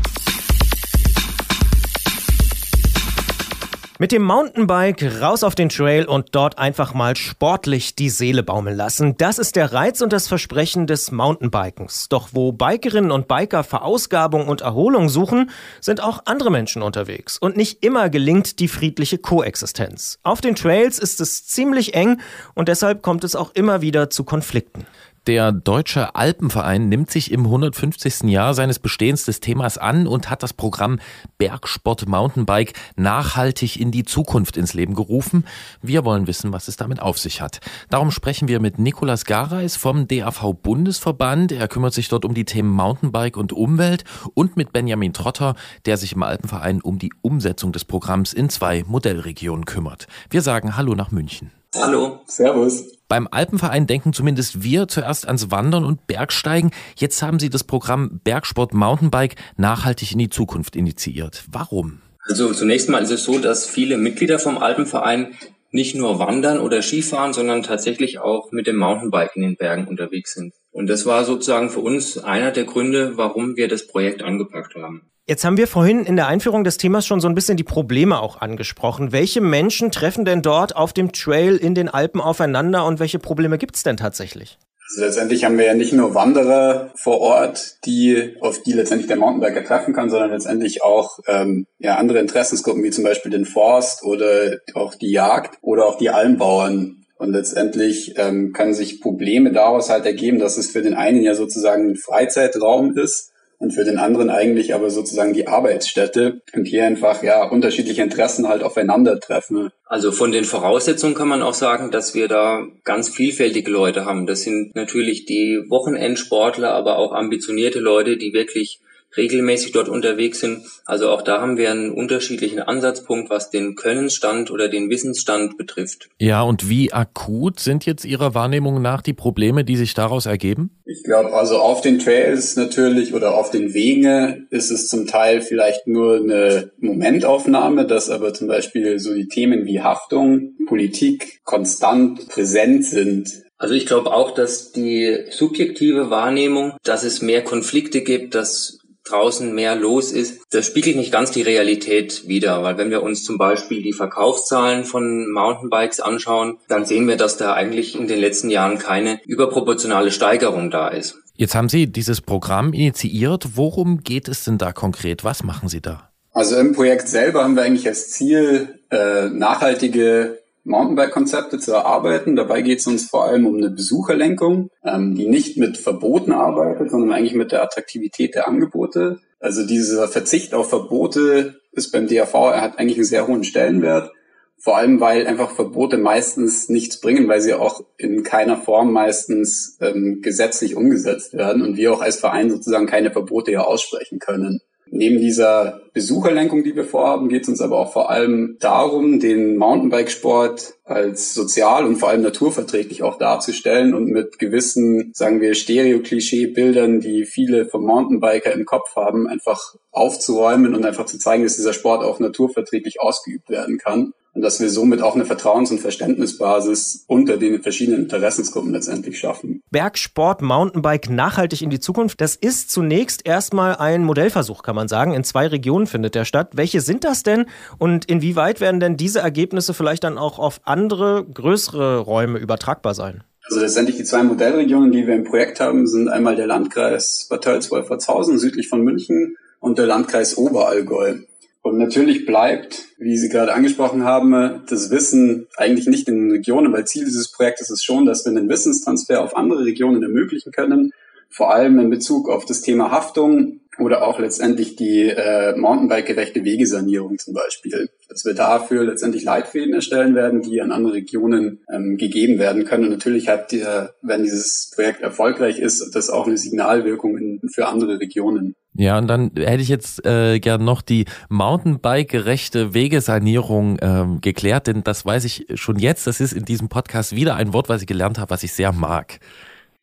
Mit dem Mountainbike raus auf den Trail und dort einfach mal sportlich die Seele baumeln lassen. Das ist der Reiz und das Versprechen des Mountainbikens. Doch wo Bikerinnen und Biker Verausgabung und Erholung suchen, sind auch andere Menschen unterwegs. Und nicht immer gelingt die friedliche Koexistenz. Auf den Trails ist es ziemlich eng und deshalb kommt es auch immer wieder zu Konflikten. Der Deutsche Alpenverein nimmt sich im 150. Jahr seines Bestehens des Themas an und hat das Programm Bergsport Mountainbike nachhaltig in die Zukunft ins Leben gerufen. Wir wollen wissen, was es damit auf sich hat. Darum sprechen wir mit Nikolas Gareis vom DAV Bundesverband. Er kümmert sich dort um die Themen Mountainbike und Umwelt und mit Benjamin Trotter, der sich im Alpenverein um die Umsetzung des Programms in zwei Modellregionen kümmert. Wir sagen Hallo nach München. Hallo, Servus. Beim Alpenverein denken zumindest wir zuerst ans Wandern und Bergsteigen. Jetzt haben Sie das Programm Bergsport Mountainbike nachhaltig in die Zukunft initiiert. Warum? Also zunächst mal ist es so, dass viele Mitglieder vom Alpenverein nicht nur wandern oder Skifahren, sondern tatsächlich auch mit dem Mountainbike in den Bergen unterwegs sind. Und das war sozusagen für uns einer der Gründe, warum wir das Projekt angepackt haben. Jetzt haben wir vorhin in der Einführung des Themas schon so ein bisschen die Probleme auch angesprochen. Welche Menschen treffen denn dort auf dem Trail in den Alpen aufeinander und welche Probleme gibt's denn tatsächlich? Also letztendlich haben wir ja nicht nur Wanderer vor Ort, die auf die letztendlich der Mountainbiker treffen kann, sondern letztendlich auch ähm, ja, andere Interessensgruppen wie zum Beispiel den Forst oder auch die Jagd oder auch die Almbauern. Und letztendlich ähm, können sich Probleme daraus halt ergeben, dass es für den einen ja sozusagen ein Freizeitraum ist und für den anderen eigentlich aber sozusagen die Arbeitsstätte und hier einfach ja unterschiedliche Interessen halt aufeinandertreffen. Also von den Voraussetzungen kann man auch sagen, dass wir da ganz vielfältige Leute haben. Das sind natürlich die Wochenendsportler, aber auch ambitionierte Leute, die wirklich regelmäßig dort unterwegs sind. Also auch da haben wir einen unterschiedlichen Ansatzpunkt, was den Könnensstand oder den Wissensstand betrifft. Ja, und wie akut sind jetzt Ihrer Wahrnehmung nach die Probleme, die sich daraus ergeben? Ich glaube, also auf den Trails natürlich oder auf den Wegen ist es zum Teil vielleicht nur eine Momentaufnahme, dass aber zum Beispiel so die Themen wie Haftung, Politik konstant präsent sind. Also ich glaube auch, dass die subjektive Wahrnehmung, dass es mehr Konflikte gibt, dass draußen mehr los ist, das spiegelt nicht ganz die Realität wider, weil wenn wir uns zum Beispiel die Verkaufszahlen von Mountainbikes anschauen, dann sehen wir, dass da eigentlich in den letzten Jahren keine überproportionale Steigerung da ist. Jetzt haben Sie dieses Programm initiiert. Worum geht es denn da konkret? Was machen Sie da? Also im Projekt selber haben wir eigentlich als Ziel, äh, nachhaltige Mountainbike-Konzepte zu erarbeiten. Dabei geht es uns vor allem um eine Besucherlenkung, ähm, die nicht mit Verboten arbeitet, sondern eigentlich mit der Attraktivität der Angebote. Also dieser Verzicht auf Verbote ist beim DAV, er hat eigentlich einen sehr hohen Stellenwert. Vor allem, weil einfach Verbote meistens nichts bringen, weil sie auch in keiner Form meistens ähm, gesetzlich umgesetzt werden und wir auch als Verein sozusagen keine Verbote ja aussprechen können. Neben dieser Besucherlenkung, die wir vorhaben, geht es uns aber auch vor allem darum, den Mountainbikesport als sozial und vor allem naturverträglich auch darzustellen und mit gewissen, sagen wir, Stereo-Klischee-Bildern, die viele vom Mountainbiker im Kopf haben, einfach aufzuräumen und einfach zu zeigen, dass dieser Sport auch naturverträglich ausgeübt werden kann und dass wir somit auch eine Vertrauens- und Verständnisbasis unter den verschiedenen Interessensgruppen letztendlich schaffen. Bergsport, Mountainbike nachhaltig in die Zukunft, das ist zunächst erstmal ein Modellversuch, kann man sagen. In zwei Regionen findet der statt. Welche sind das denn und inwieweit werden denn diese Ergebnisse vielleicht dann auch auf andere, größere Räume übertragbar sein? Also letztendlich die zwei Modellregionen, die wir im Projekt haben, sind einmal der Landkreis Bad Tölz-Wolfertshausen südlich von München und der Landkreis Oberallgäu. Und natürlich bleibt, wie Sie gerade angesprochen haben, das Wissen eigentlich nicht in den Regionen, weil Ziel dieses Projektes ist schon, dass wir einen Wissenstransfer auf andere Regionen ermöglichen können, vor allem in Bezug auf das Thema Haftung oder auch letztendlich die äh, Mountainbike-gerechte Wegesanierung zum Beispiel. Dass wir dafür letztendlich Leitfäden erstellen werden, die an andere Regionen ähm, gegeben werden können. Und natürlich hat der, wenn dieses Projekt erfolgreich ist, das auch eine Signalwirkung in, für andere Regionen. Ja, und dann hätte ich jetzt äh, gern noch die Mountainbike-gerechte Wegesanierung ähm, geklärt, denn das weiß ich schon jetzt. Das ist in diesem Podcast wieder ein Wort, was ich gelernt habe, was ich sehr mag.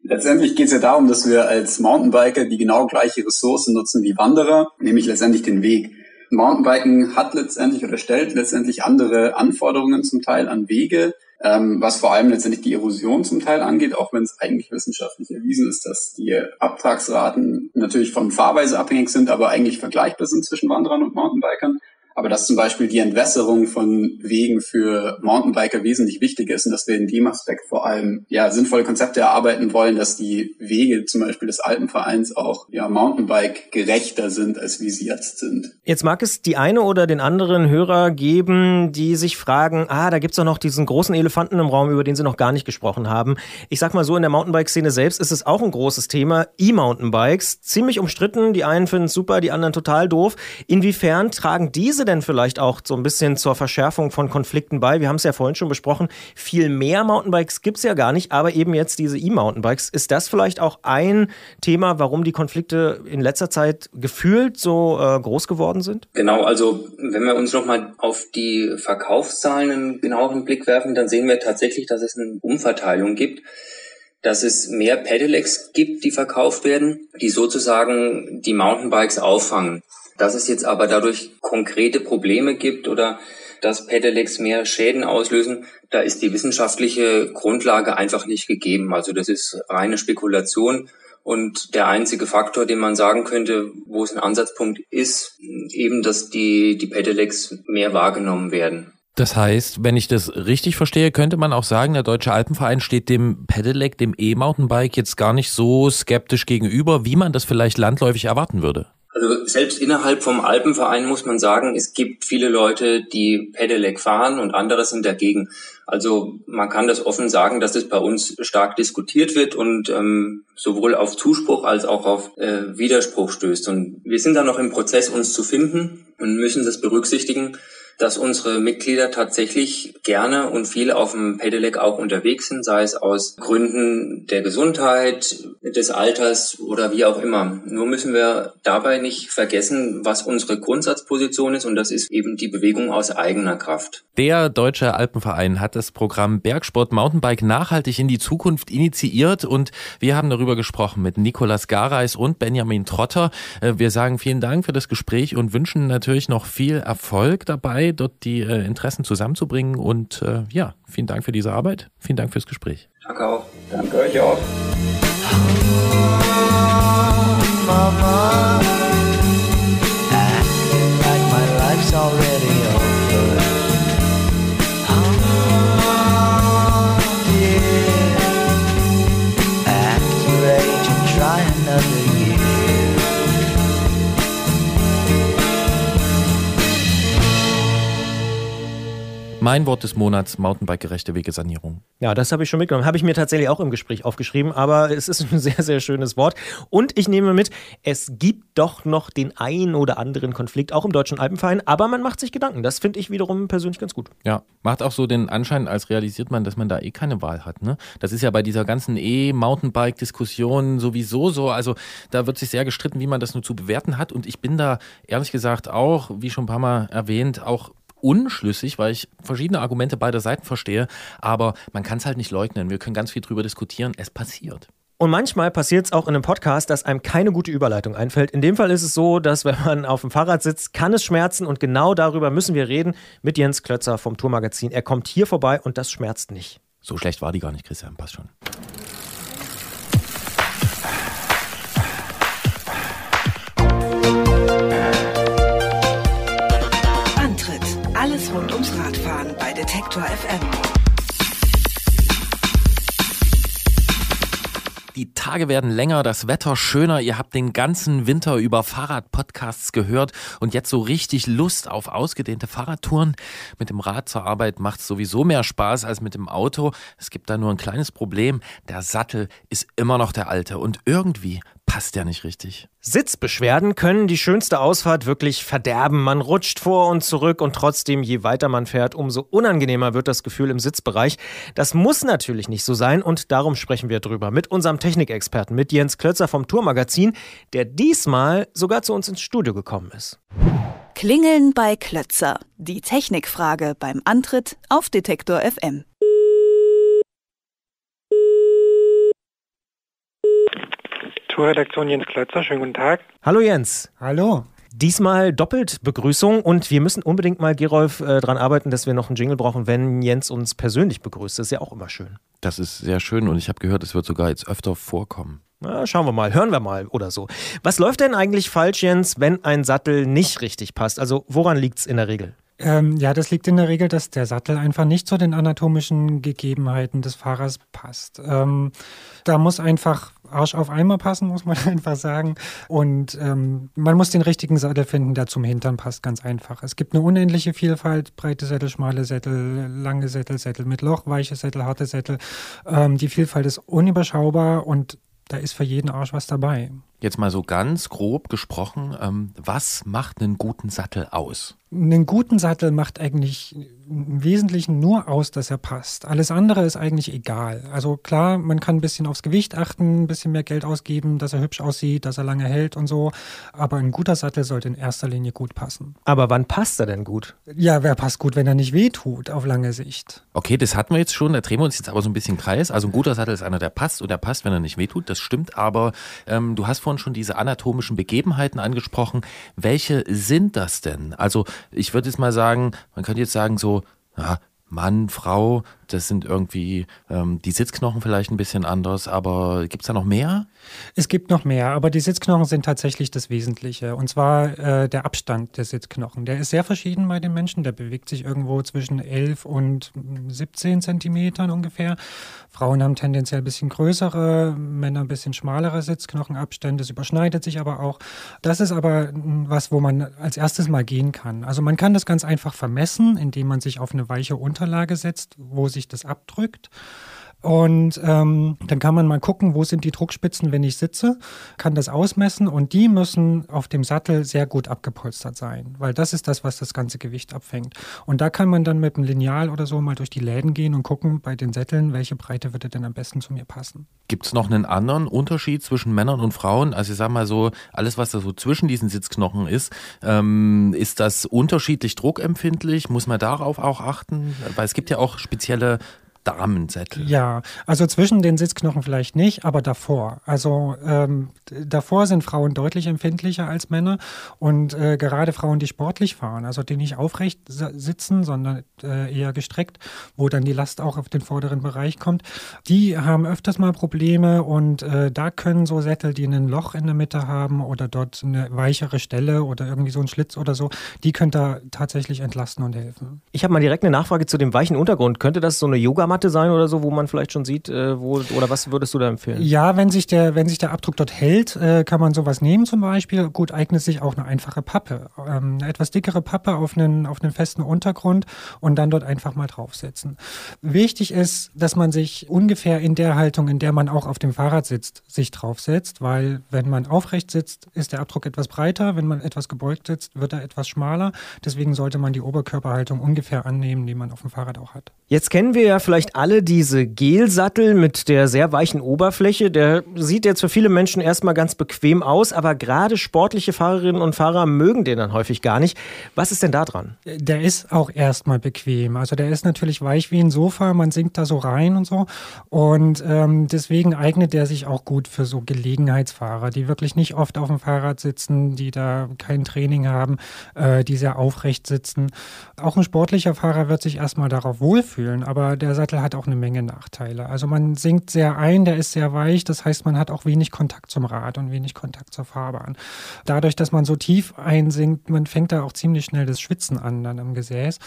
Letztendlich geht es ja darum, dass wir als Mountainbiker die genau gleiche Ressource nutzen wie Wanderer, nämlich letztendlich den Weg. Mountainbiken hat letztendlich oder stellt letztendlich andere Anforderungen zum Teil an Wege, ähm, was vor allem letztendlich die Erosion zum Teil angeht, auch wenn es eigentlich wissenschaftlich erwiesen ist, dass die Abtragsraten natürlich von Fahrweise abhängig sind, aber eigentlich vergleichbar sind zwischen Wanderern und Mountainbikern. Aber dass zum Beispiel die Entwässerung von Wegen für Mountainbiker wesentlich wichtiger ist und dass wir in dem Aspekt vor allem ja sinnvolle Konzepte erarbeiten wollen, dass die Wege zum Beispiel des Alpenvereins auch ja Mountainbike gerechter sind, als wie sie jetzt sind. Jetzt mag es die eine oder den anderen Hörer geben, die sich fragen, ah, da gibt's doch noch diesen großen Elefanten im Raum, über den sie noch gar nicht gesprochen haben. Ich sag mal so, in der Mountainbike-Szene selbst ist es auch ein großes Thema. E-Mountainbikes, ziemlich umstritten. Die einen finden es super, die anderen total doof. Inwiefern tragen diese denn vielleicht auch so ein bisschen zur Verschärfung von Konflikten bei? Wir haben es ja vorhin schon besprochen, viel mehr Mountainbikes gibt's ja gar nicht, aber eben jetzt diese E-Mountainbikes. Ist das vielleicht auch ein Thema, warum die Konflikte in letzter Zeit gefühlt so äh, groß geworden sind? Genau, also wenn wir uns nochmal auf die Verkaufszahlen einen genaueren Blick werfen, dann sehen wir tatsächlich, dass es eine Umverteilung gibt dass es mehr Pedelecs gibt, die verkauft werden, die sozusagen die Mountainbikes auffangen. Dass es jetzt aber dadurch konkrete Probleme gibt oder dass Pedelecs mehr Schäden auslösen, da ist die wissenschaftliche Grundlage einfach nicht gegeben. Also das ist reine Spekulation. Und der einzige Faktor, den man sagen könnte, wo es ein Ansatzpunkt ist, eben, dass die, die Pedelecs mehr wahrgenommen werden. Das heißt, wenn ich das richtig verstehe, könnte man auch sagen, der Deutsche Alpenverein steht dem Pedelec, dem E-Mountainbike jetzt gar nicht so skeptisch gegenüber, wie man das vielleicht landläufig erwarten würde. Also selbst innerhalb vom Alpenverein muss man sagen, es gibt viele Leute, die Pedelec fahren und andere sind dagegen. Also man kann das offen sagen, dass es bei uns stark diskutiert wird und ähm, sowohl auf Zuspruch als auch auf äh, Widerspruch stößt. Und wir sind da noch im Prozess, uns zu finden und müssen das berücksichtigen dass unsere Mitglieder tatsächlich gerne und viel auf dem Pedelec auch unterwegs sind, sei es aus Gründen der Gesundheit, des Alters oder wie auch immer. Nur müssen wir dabei nicht vergessen, was unsere Grundsatzposition ist und das ist eben die Bewegung aus eigener Kraft. Der Deutsche Alpenverein hat das Programm Bergsport Mountainbike nachhaltig in die Zukunft initiiert und wir haben darüber gesprochen mit Nikolas Gareis und Benjamin Trotter. Äh, wir sagen vielen Dank für das Gespräch und wünschen natürlich noch viel Erfolg dabei, dort die äh, Interessen zusammenzubringen und äh, ja, vielen Dank für diese Arbeit. Vielen Dank fürs Gespräch. Danke auch. Danke euch auch. Mama, acting like my life's already Mein Wort des Monats, Mountainbike-gerechte Wegesanierung. Ja, das habe ich schon mitgenommen. Habe ich mir tatsächlich auch im Gespräch aufgeschrieben, aber es ist ein sehr, sehr schönes Wort. Und ich nehme mit, es gibt doch noch den ein oder anderen Konflikt, auch im Deutschen Alpenverein, aber man macht sich Gedanken. Das finde ich wiederum persönlich ganz gut. Ja, macht auch so den Anschein, als realisiert man, dass man da eh keine Wahl hat. Ne? Das ist ja bei dieser ganzen E-Mountainbike-Diskussion sowieso so. Also da wird sich sehr gestritten, wie man das nur zu bewerten hat. Und ich bin da ehrlich gesagt auch, wie schon ein paar Mal erwähnt, auch unschlüssig, weil ich verschiedene Argumente beider Seiten verstehe. Aber man kann es halt nicht leugnen. Wir können ganz viel drüber diskutieren. Es passiert. Und manchmal passiert es auch in einem Podcast, dass einem keine gute Überleitung einfällt. In dem Fall ist es so, dass wenn man auf dem Fahrrad sitzt, kann es schmerzen und genau darüber müssen wir reden mit Jens Klötzer vom Tourmagazin. Er kommt hier vorbei und das schmerzt nicht. So schlecht war die gar nicht, Christian. Passt schon. Detektor FM. Die Tage werden länger, das Wetter schöner. Ihr habt den ganzen Winter über Fahrradpodcasts gehört und jetzt so richtig Lust auf ausgedehnte Fahrradtouren. Mit dem Rad zur Arbeit macht es sowieso mehr Spaß als mit dem Auto. Es gibt da nur ein kleines Problem. Der Sattel ist immer noch der alte und irgendwie passt der nicht richtig. Sitzbeschwerden können die schönste Ausfahrt wirklich verderben. Man rutscht vor und zurück und trotzdem, je weiter man fährt, umso unangenehmer wird das Gefühl im Sitzbereich. Das muss natürlich nicht so sein und darum sprechen wir drüber mit unserem Technikexperten, mit Jens Klötzer vom Tourmagazin, der diesmal sogar zu uns ins Studio gekommen ist. Klingeln bei Klötzer. Die Technikfrage beim Antritt auf Detektor FM. Tourredaktion Jens Klötzer, schönen guten Tag. Hallo Jens. Hallo. Diesmal doppelt Begrüßung und wir müssen unbedingt mal, Gerolf, äh, dran arbeiten, dass wir noch einen Jingle brauchen, wenn Jens uns persönlich begrüßt. Das ist ja auch immer schön. Das ist sehr schön und ich habe gehört, es wird sogar jetzt öfter vorkommen. Na, schauen wir mal, hören wir mal oder so. Was läuft denn eigentlich falsch, Jens, wenn ein Sattel nicht richtig passt? Also woran liegt's in der Regel? Ähm, ja, das liegt in der Regel, dass der Sattel einfach nicht zu den anatomischen Gegebenheiten des Fahrers passt. Ähm, da muss einfach Arsch auf Eimer passen, muss man einfach sagen. Und ähm, man muss den richtigen Sattel finden, der zum Hintern passt, ganz einfach. Es gibt eine unendliche Vielfalt, breite Sättel, schmale Sättel, lange Sättel, Sättel mit Loch, weiche Sättel, harte Sättel. Ähm, die Vielfalt ist unüberschaubar und da ist für jeden Arsch was dabei. Jetzt mal so ganz grob gesprochen, ähm, was macht einen guten Sattel aus? Einen guten Sattel macht eigentlich im Wesentlichen nur aus, dass er passt. Alles andere ist eigentlich egal. Also klar, man kann ein bisschen aufs Gewicht achten, ein bisschen mehr Geld ausgeben, dass er hübsch aussieht, dass er lange hält und so. Aber ein guter Sattel sollte in erster Linie gut passen. Aber wann passt er denn gut? Ja, wer passt gut, wenn er nicht wehtut auf lange Sicht? Okay, das hatten wir jetzt schon, da drehen wir uns jetzt aber so ein bisschen Kreis. Also ein guter Sattel ist einer, der passt und der passt, wenn er nicht wehtut, das stimmt. Aber ähm, du hast vorhin schon diese anatomischen Begebenheiten angesprochen. Welche sind das denn? Also ich würde jetzt mal sagen, man könnte jetzt sagen so, ja, Mann, Frau, das sind irgendwie ähm, die Sitzknochen vielleicht ein bisschen anders, aber gibt es da noch mehr? Es gibt noch mehr, aber die Sitzknochen sind tatsächlich das Wesentliche. Und zwar äh, der Abstand der Sitzknochen. Der ist sehr verschieden bei den Menschen. Der bewegt sich irgendwo zwischen 11 und 17 Zentimetern ungefähr. Frauen haben tendenziell ein bisschen größere, Männer ein bisschen schmalere Sitzknochenabstände. Es überschneidet sich aber auch. Das ist aber was, wo man als erstes mal gehen kann. Also man kann das ganz einfach vermessen, indem man sich auf eine weiche Unterlage setzt, wo sich das abdrückt. Und ähm, dann kann man mal gucken, wo sind die Druckspitzen, wenn ich sitze, kann das ausmessen und die müssen auf dem Sattel sehr gut abgepolstert sein, weil das ist das, was das ganze Gewicht abfängt. Und da kann man dann mit einem Lineal oder so mal durch die Läden gehen und gucken bei den Sätteln, welche Breite würde denn am besten zu mir passen. Gibt es noch einen anderen Unterschied zwischen Männern und Frauen? Also ich sag mal so, alles, was da so zwischen diesen Sitzknochen ist, ähm, ist das unterschiedlich druckempfindlich? Muss man darauf auch achten? Weil es gibt ja auch spezielle Damensättel. Ja, also zwischen den Sitzknochen vielleicht nicht, aber davor. Also ähm, davor sind Frauen deutlich empfindlicher als Männer und äh, gerade Frauen, die sportlich fahren, also die nicht aufrecht sitzen, sondern äh, eher gestreckt, wo dann die Last auch auf den vorderen Bereich kommt, die haben öfters mal Probleme und äh, da können so Sättel, die ein Loch in der Mitte haben oder dort eine weichere Stelle oder irgendwie so ein Schlitz oder so, die können da tatsächlich entlasten und helfen. Ich habe mal direkt eine Nachfrage zu dem weichen Untergrund. Könnte das so eine Yogamatte sein oder so, wo man vielleicht schon sieht, äh, wo, oder was würdest du da empfehlen? Ja, wenn sich der, wenn sich der Abdruck dort hält, äh, kann man sowas nehmen zum Beispiel. Gut, eignet sich auch eine einfache Pappe. Ähm, eine etwas dickere Pappe auf einen, auf einen festen Untergrund und dann dort einfach mal draufsetzen. Wichtig ist, dass man sich ungefähr in der Haltung, in der man auch auf dem Fahrrad sitzt, sich draufsetzt, weil wenn man aufrecht sitzt, ist der Abdruck etwas breiter. Wenn man etwas gebeugt sitzt, wird er etwas schmaler. Deswegen sollte man die Oberkörperhaltung ungefähr annehmen, die man auf dem Fahrrad auch hat. Jetzt kennen wir ja vielleicht alle diese Gelsattel mit der sehr weichen Oberfläche. Der sieht jetzt für viele Menschen erstmal ganz bequem aus, aber gerade sportliche Fahrerinnen und Fahrer mögen den dann häufig gar nicht. Was ist denn da dran? Der ist auch erstmal bequem. Also der ist natürlich weich wie ein Sofa, man sinkt da so rein und so. Und ähm, deswegen eignet der sich auch gut für so Gelegenheitsfahrer, die wirklich nicht oft auf dem Fahrrad sitzen, die da kein Training haben, äh, die sehr aufrecht sitzen. Auch ein sportlicher Fahrer wird sich erstmal darauf wohlfühlen, aber der Sattel hat auch eine Menge Nachteile. Also man sinkt sehr ein, der ist sehr weich, das heißt, man hat auch wenig Kontakt zum Rad und wenig Kontakt zur Fahrbahn. Dadurch, dass man so tief einsinkt, man fängt da auch ziemlich schnell das Schwitzen an dann am Gesäß.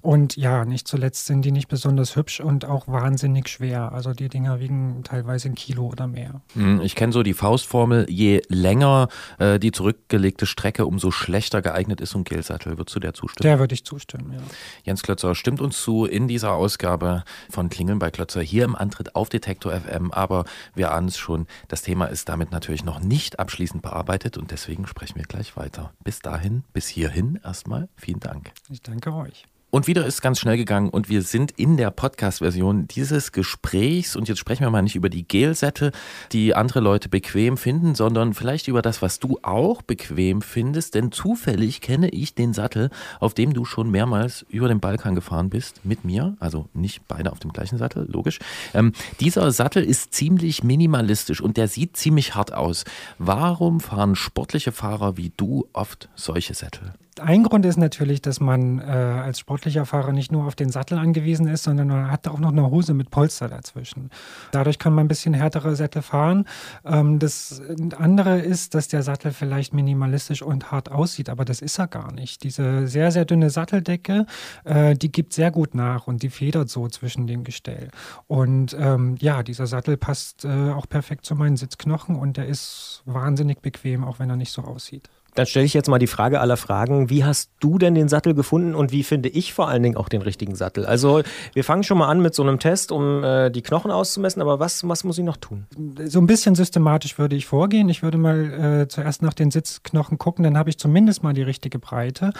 Und ja, nicht zuletzt sind die nicht besonders hübsch und auch wahnsinnig schwer. Also die Dinger wiegen teilweise ein Kilo oder mehr. Hm, Ich kenne so die Faustformel, je länger äh, die zurückgelegte Strecke, umso schlechter geeignet ist so ein Gelsattel. Würdest du der zustimmen? Der würde ich zustimmen, ja. Jens Klötzer stimmt uns zu in dieser Ausgabe von Klingeln bei Klötzer hier im Antritt auf Detektor FM. Aber wir ahnen es schon, das Thema ist damit natürlich noch nicht abschließend bearbeitet und deswegen sprechen wir gleich weiter. Bis dahin, bis hierhin erstmal vielen Dank. Ich danke euch. Und wieder ist ganz schnell gegangen und wir sind in der Podcast-Version dieses Gesprächs und jetzt sprechen wir mal nicht über die Gelsättel, die andere Leute bequem finden, sondern vielleicht über das, was du auch bequem findest, denn zufällig kenne ich den Sattel, auf dem du schon mehrmals über den Balkan gefahren bist, mit mir, also nicht beide auf dem gleichen Sattel, logisch. Ähm, dieser Sattel ist ziemlich minimalistisch und der sieht ziemlich hart aus. Warum fahren sportliche Fahrer wie du oft solche Sättel? Ein Grund ist natürlich, dass man äh, als sportlicher Fahrer nicht nur auf den Sattel angewiesen ist, sondern man hat auch noch eine Hose mit Polster dazwischen. Dadurch kann man ein bisschen härtere Sättel fahren. Ähm, das andere ist, dass der Sattel vielleicht minimalistisch und hart aussieht, aber das ist er gar nicht. Diese sehr, sehr dünne Satteldecke, äh, die gibt sehr gut nach und die federt so zwischen dem Gestell. Und ähm, ja, dieser Sattel passt äh, auch perfekt zu meinen Sitzknochen und der ist wahnsinnig bequem, auch wenn er nicht so aussieht. Dann stelle ich jetzt mal die Frage aller Fragen. Wie hast du denn den Sattel gefunden und wie finde ich vor allen Dingen auch den richtigen Sattel? Also wir fangen schon mal an mit so einem Test, um äh, die Knochen auszumessen, aber was, was muss ich noch tun? So ein bisschen systematisch würde ich vorgehen. Ich würde mal äh, zuerst nach den Sitzknochen gucken, dann habe ich zumindest mal die richtige Breite.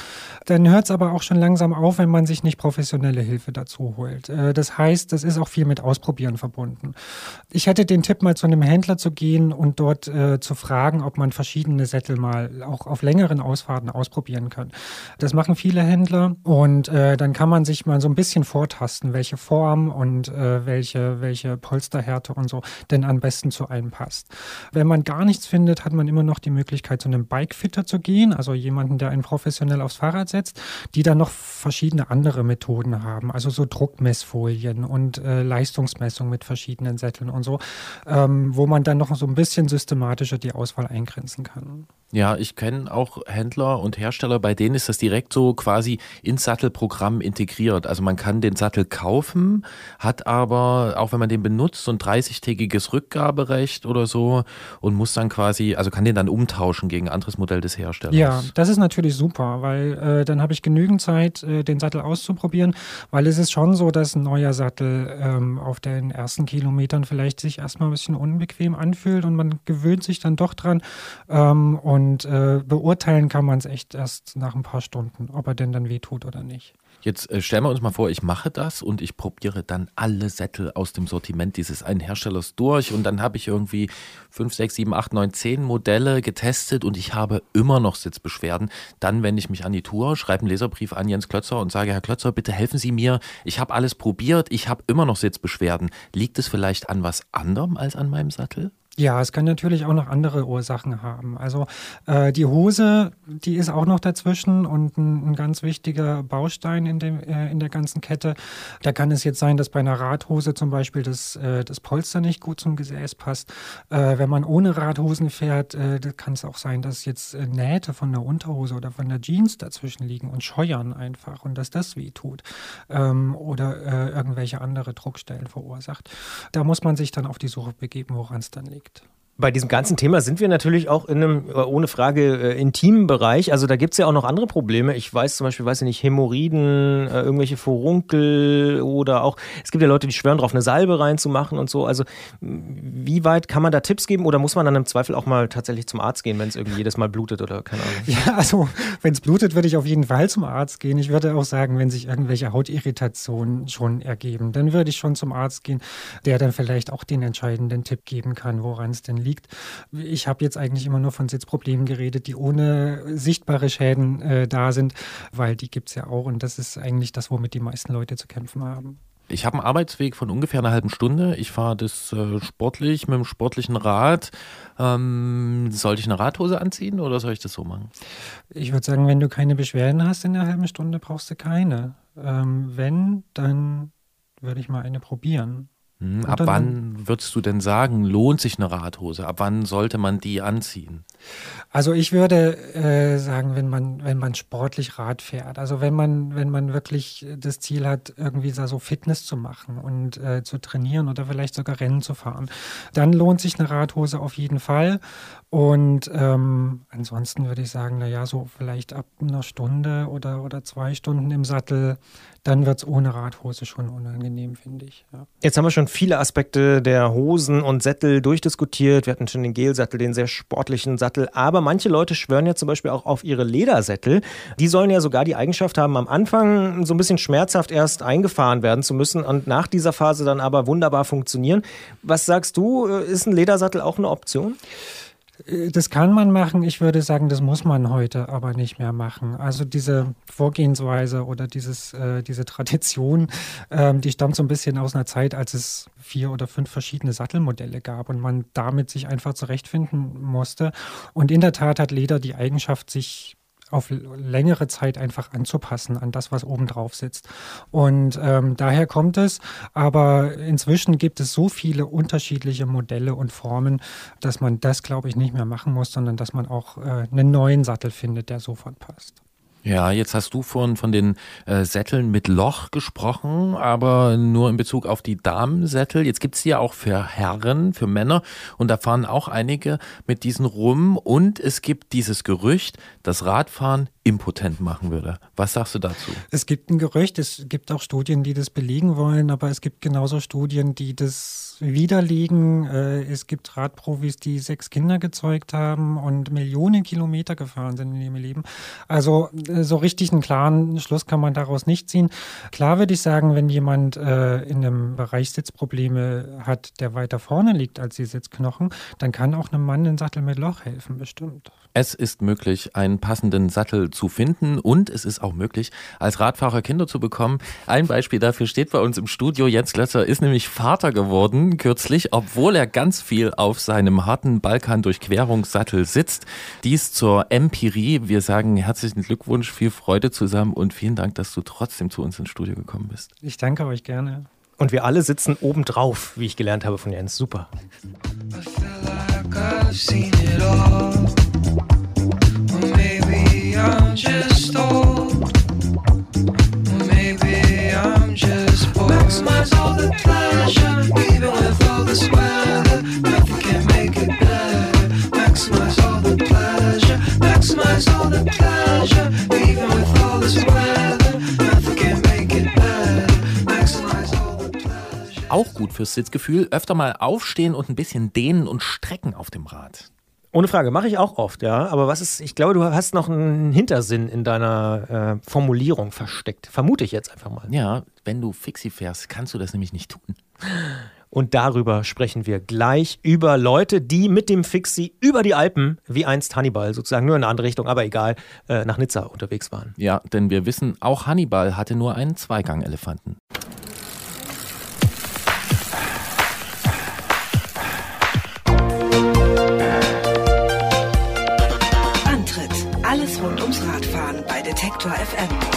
Dann hört es aber auch schon langsam auf, wenn man sich nicht professionelle Hilfe dazu holt. Äh, das heißt, das ist auch viel mit Ausprobieren verbunden. Ich hätte den Tipp, mal zu einem Händler zu gehen und dort äh, zu fragen, ob man verschiedene Sättel mal auch auf längeren Ausfahrten ausprobieren kann. Das machen viele Händler und äh, dann kann man sich mal so ein bisschen vortasten, welche Form und äh, welche, welche Polsterhärte und so denn am besten zu einem passt. Wenn man gar nichts findet, hat man immer noch die Möglichkeit, zu einem Bikefitter zu gehen, also jemanden, der einen professionell aufs Fahrrad setzt, die dann noch verschiedene andere Methoden haben, also so Druckmessfolien und äh, Leistungsmessung mit verschiedenen Sätteln und so, ähm, wo man dann noch so ein bisschen systematischer die Auswahl eingrenzen kann. Ja, ich kenne auch Händler und Hersteller, bei denen ist das direkt so quasi ins Sattelprogramm integriert. Also man kann den Sattel kaufen, hat aber, auch wenn man den benutzt, so ein 30-tägiges Rückgaberecht oder so und muss dann quasi, also kann den dann umtauschen gegen ein anderes Modell des Herstellers. Ja, das ist natürlich super, weil äh, dann habe ich genügend Zeit, äh, den Sattel auszuprobieren, weil es ist schon so, dass ein neuer Sattel ähm, auf den ersten Kilometern vielleicht sich erstmal ein bisschen unbequem anfühlt und man gewöhnt sich dann doch dran ähm, und äh, beurteilen kann man es echt erst nach ein paar Stunden, ob er denn dann wehtut oder nicht. Jetzt äh, stellen wir uns mal vor, ich mache das und ich probiere dann alle Sättel aus dem Sortiment dieses einen Herstellers durch und dann habe ich irgendwie 5, 6, 7, 8, 9, 10 Modelle getestet und ich habe immer noch Sitzbeschwerden. Dann wende ich mich an die Tour, schreibe einen Leserbrief an Jens Klötzer und sage, Herr Klötzer, bitte helfen Sie mir. Ich habe alles probiert, ich habe immer noch Sitzbeschwerden. Liegt es vielleicht an was anderem als an meinem Sattel? Ja, es kann natürlich auch noch andere Ursachen haben. Also äh, die Hose, die ist auch noch dazwischen und ein, ein ganz wichtiger Baustein in, dem, äh, in der ganzen Kette. Da kann es jetzt sein, dass bei einer Radhose zum Beispiel das, äh, das Polster nicht gut zum Gesäß passt. Äh, wenn man ohne Radhosen fährt, äh, kann es auch sein, dass jetzt äh, Nähte von der Unterhose oder von der Jeans dazwischen liegen und scheuern einfach und dass das weh tut ähm, oder irgendwelche andere Druckstellen verursacht. Da muss man sich dann auf die Suche begeben, woran es dann liegt. gelegt. Bei diesem ganzen Thema sind wir natürlich auch in einem, äh, ohne Frage, äh, intimen Bereich. Also da gibt es ja auch noch andere Probleme. Ich weiß zum Beispiel, weiß ich nicht, Hämorrhoiden, äh, irgendwelche Furunkel oder auch, es gibt ja Leute, die schwören drauf, eine Salbe reinzumachen und so. Also wie weit kann man da Tipps geben oder muss man dann im Zweifel auch mal tatsächlich zum Arzt gehen, wenn es irgendwie jedes Mal blutet oder keine Ahnung? Ja, also wenn es blutet, würde ich auf jeden Fall zum Arzt gehen. Ich würde auch sagen, wenn sich irgendwelche Hautirritationen schon ergeben, dann würde ich schon zum Arzt gehen, der dann vielleicht auch den entscheidenden Tipp geben kann, woran es denn liegt. Ich habe jetzt eigentlich immer nur von Sitzproblemen geredet, die ohne sichtbare Schäden äh, da sind, weil die gibt es ja auch und das ist eigentlich das, womit die meisten Leute zu kämpfen haben. Ich habe einen Arbeitsweg von ungefähr einer halben Stunde. Ich fahre das äh, sportlich mit dem sportlichen Rad. Ähm, sollte ich eine Radhose anziehen oder soll ich das so machen? Ich würde sagen, wenn du keine Beschwerden hast in einer halben Stunde, brauchst du keine. Ähm, wenn, dann würde ich mal eine probieren. Hm, ab wann würdest du denn sagen, lohnt sich eine Radhose? Ab wann sollte man die anziehen? Also ich würde äh, sagen, wenn man, wenn man sportlich Rad fährt, also wenn man, wenn man wirklich das Ziel hat, irgendwie so so Fitness zu machen und äh, zu trainieren oder vielleicht sogar Rennen zu fahren, dann lohnt sich eine Radhose auf jeden Fall. Und ähm, ansonsten würde ich sagen, naja, so vielleicht ab einer Stunde oder, oder zwei Stunden im Sattel, dann wird es ohne Radhose schon unangenehm, finde ich. Ja. Jetzt haben wir schon viele Aspekte der Hosen und Sättel durchdiskutiert. Wir hatten schon den Gelsattel, den sehr sportlichen Sattel. Aber manche Leute schwören ja zum Beispiel auch auf ihre Ledersättel. Die sollen ja sogar die Eigenschaft haben, am Anfang so ein bisschen schmerzhaft erst eingefahren werden zu müssen und nach dieser Phase dann aber wunderbar funktionieren. Was sagst du, äh, ist ein Ledersattel auch eine Option? Äh, Das kann man machen. Ich würde sagen, das muss man heute aber nicht mehr machen. Also diese Vorgehensweise oder dieses, äh, diese Tradition, ähm, die stammt so ein bisschen aus einer Zeit, als es vier oder fünf verschiedene Sattelmodelle gab und man damit sich einfach zurechtfinden musste. Und in der Tat hat Leder die Eigenschaft, sich auf längere Zeit einfach anzupassen an das, was oben drauf sitzt. Und ähm, daher kommt es. Aber inzwischen gibt es so viele unterschiedliche Modelle und Formen, dass man das, glaube ich, nicht mehr machen muss, sondern dass man auch äh, einen neuen Sattel findet, der sofort passt. Ja, jetzt hast du vorhin von den äh, Sätteln mit Loch gesprochen, aber nur in Bezug auf die Damensättel. Jetzt gibt's die ja auch für Herren, für Männer und da fahren auch einige mit diesen rum und es gibt dieses Gerücht, dass Radfahren impotent machen würde. Was sagst du dazu? Es gibt ein Gerücht, es gibt auch Studien, die das belegen wollen, aber es gibt genauso Studien, die das widerlegen. Äh, Es gibt Radprofis, die sechs Kinder gezeugt haben und Millionen Kilometer gefahren sind in ihrem Leben. Also äh, so richtig einen klaren Schluss kann man daraus nicht ziehen. Klar würde ich sagen, wenn jemand äh, in einem Bereich Sitzprobleme hat, der weiter vorne liegt als die Sitzknochen, dann kann auch einem Mann ein Sattel mit Loch helfen, bestimmt. Es ist möglich, einen passenden Sattel zu finden und es ist auch möglich, als Radfahrer Kinder zu bekommen. Ein Beispiel dafür steht bei uns im Studio. Jens Glötzer ist nämlich Vater geworden kürzlich, obwohl er ganz viel auf seinem harten Balkan-Durchquerungssattel sitzt. Dies zur Empirie. Wir sagen herzlichen Glückwunsch, viel Freude zusammen und vielen Dank, dass du trotzdem zu uns ins Studio gekommen bist. Ich danke euch gerne. Und wir alle sitzen obendrauf, wie ich gelernt habe von Jens. Super. I've seen it all. Auch gut fürs Sitzgefühl, öfter mal aufstehen und ein bisschen dehnen und strecken auf dem Rad. Ohne Frage, mache ich auch oft, ja. Aber was ist, ich glaube, du hast noch einen Hintersinn in deiner äh, Formulierung versteckt. Vermute ich jetzt einfach mal. Ja, wenn du Fixie fährst, kannst du das nämlich nicht tun. Und darüber sprechen wir gleich über Leute, die mit dem Fixie über die Alpen, wie einst Hannibal, sozusagen nur in eine andere Richtung, aber egal, äh, nach Nizza unterwegs waren. Ja, denn wir wissen, auch Hannibal hatte nur einen Zweigang-Elefanten. Detektor FM.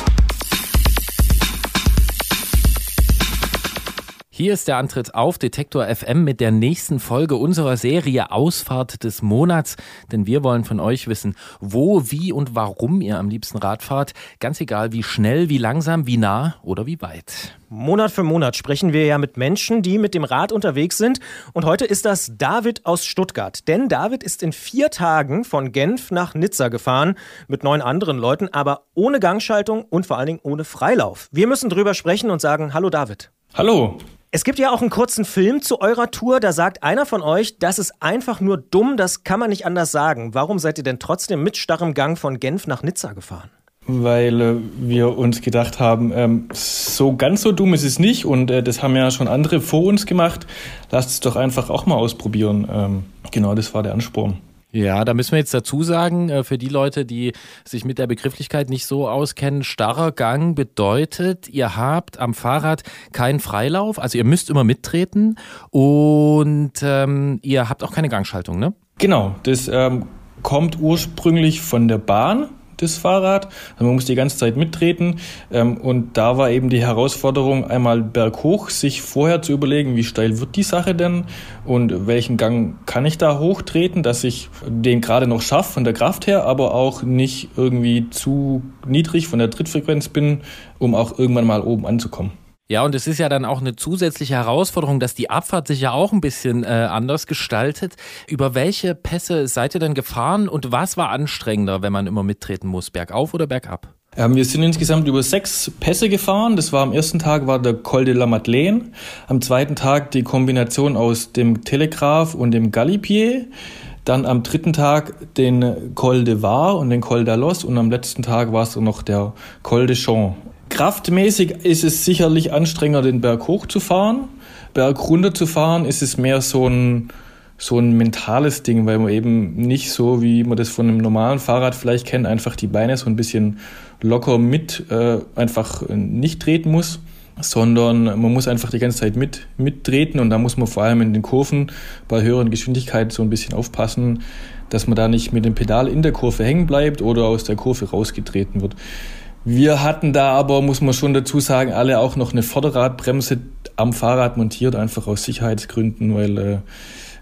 Hier ist der Antritt auf Detektor FM mit der nächsten Folge unserer Serie Ausfahrt des Monats. Denn wir wollen von euch wissen, wo, wie und warum ihr am liebsten Rad fahrt. Ganz egal, wie schnell, wie langsam, wie nah oder wie weit. Monat für Monat sprechen wir ja mit Menschen, die mit dem Rad unterwegs sind. Und heute ist das David aus Stuttgart. Denn David ist in vier Tagen von Genf nach Nizza gefahren mit neun anderen Leuten, aber ohne Gangschaltung und vor allen Dingen ohne Freilauf. Wir müssen drüber sprechen und sagen, hallo David. Hallo. Es gibt ja auch einen kurzen Film zu eurer Tour, da sagt einer von euch, das ist einfach nur dumm, das kann man nicht anders sagen. Warum seid ihr denn trotzdem mit starrem Gang von Genf nach Nizza gefahren? Weil äh, wir uns gedacht haben, ähm, so ganz so dumm ist es nicht und äh, das haben ja schon andere vor uns gemacht. Lasst es doch einfach auch mal ausprobieren. Ähm, genau, das war der Ansporn. Ja, da müssen wir jetzt dazu sagen, äh, für die Leute, die sich mit der Begrifflichkeit nicht so auskennen, starrer Gang bedeutet, ihr habt am Fahrrad keinen Freilauf, also ihr müsst immer mittreten und ähm, ihr habt auch keine Gangschaltung, ne? Genau, das ähm, kommt ursprünglich von der Bahn, das Fahrrad. Also man muss die ganze Zeit mittreten. Ähm, und da war eben die Herausforderung, einmal berghoch, sich vorher zu überlegen, wie steil wird die Sache denn und welchen Gang kann ich da hochtreten, dass ich den gerade noch schaffe von der Kraft her, aber auch nicht irgendwie zu niedrig von der Trittfrequenz bin, um auch irgendwann mal oben anzukommen. Ja, und es ist ja dann auch eine zusätzliche Herausforderung, dass die Abfahrt sich ja auch ein bisschen äh, anders gestaltet. Über welche Pässe seid ihr denn gefahren und was war anstrengender, wenn man immer mittreten muss, bergauf oder bergab? Ähm, wir sind insgesamt über sechs Pässe gefahren. Das war am ersten Tag war der Col de la Madeleine, am zweiten Tag die Kombination aus dem Telegraph und dem Galipier, dann am dritten Tag den Col de Var und den Col d'Alos und am letzten Tag war es noch der Col de Champs. Kraftmäßig ist es sicherlich anstrengender, den Berg hoch zu fahren. Berg runter zu fahren ist es mehr so ein, so ein mentales Ding, weil man eben nicht so, wie man das von einem normalen Fahrrad vielleicht kennt, einfach die Beine so ein bisschen locker mit äh, einfach nicht treten muss, sondern man muss einfach die ganze Zeit mit mittreten und da muss man vor allem in den Kurven bei höheren Geschwindigkeiten so ein bisschen aufpassen, dass man da nicht mit dem Pedal in der Kurve hängen bleibt oder aus der Kurve rausgetreten wird. Wir hatten da aber, muss man schon dazu sagen, alle auch noch eine Vorderradbremse am Fahrrad montiert, einfach aus Sicherheitsgründen, weil äh,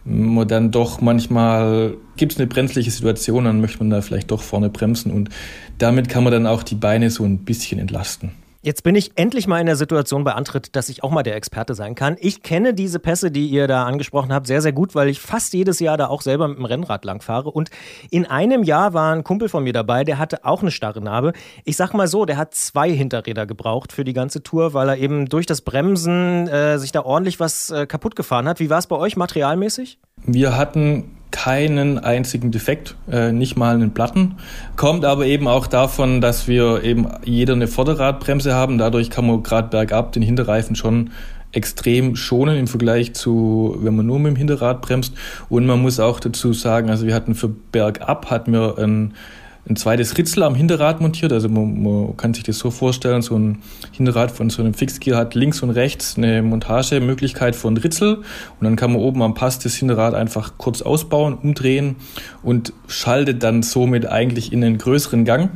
man dann doch manchmal gibt es eine brenzliche Situation, dann möchte man da vielleicht doch vorne bremsen und damit kann man dann auch die Beine so ein bisschen entlasten. Jetzt bin ich endlich mal in der Situation bei Antritt, dass ich auch mal der Experte sein kann. Ich kenne diese Pässe, die ihr da angesprochen habt, sehr, sehr gut, weil ich fast jedes Jahr da auch selber mit dem Rennrad langfahre. Und in einem Jahr war ein Kumpel von mir dabei, der hatte auch eine starre Narbe. Ich sag mal so, der hat zwei Hinterräder gebraucht für die ganze Tour, weil er eben durch das Bremsen äh, sich da ordentlich was äh, kaputt gefahren hat. Wie war es bei euch materialmäßig? Wir hatten keinen einzigen Defekt, äh, nicht mal einen Platten. Kommt aber eben auch davon, dass wir eben jeder eine Vorderradbremse haben. Dadurch kann man gerade bergab den Hinterreifen schon extrem schonen im Vergleich zu, wenn man nur mit dem Hinterrad bremst. Und man muss auch dazu sagen, also wir hatten für bergab hatten wir ein ein zweites Ritzel am Hinterrad montiert. Also man, man, kann sich das so vorstellen, so ein Hinterrad von so einem Fixgear hat links und rechts eine Montagemöglichkeit von Ritzel und dann kann man oben am Pass das Hinterrad einfach kurz ausbauen, umdrehen und schaltet dann somit eigentlich in einen größeren Gang.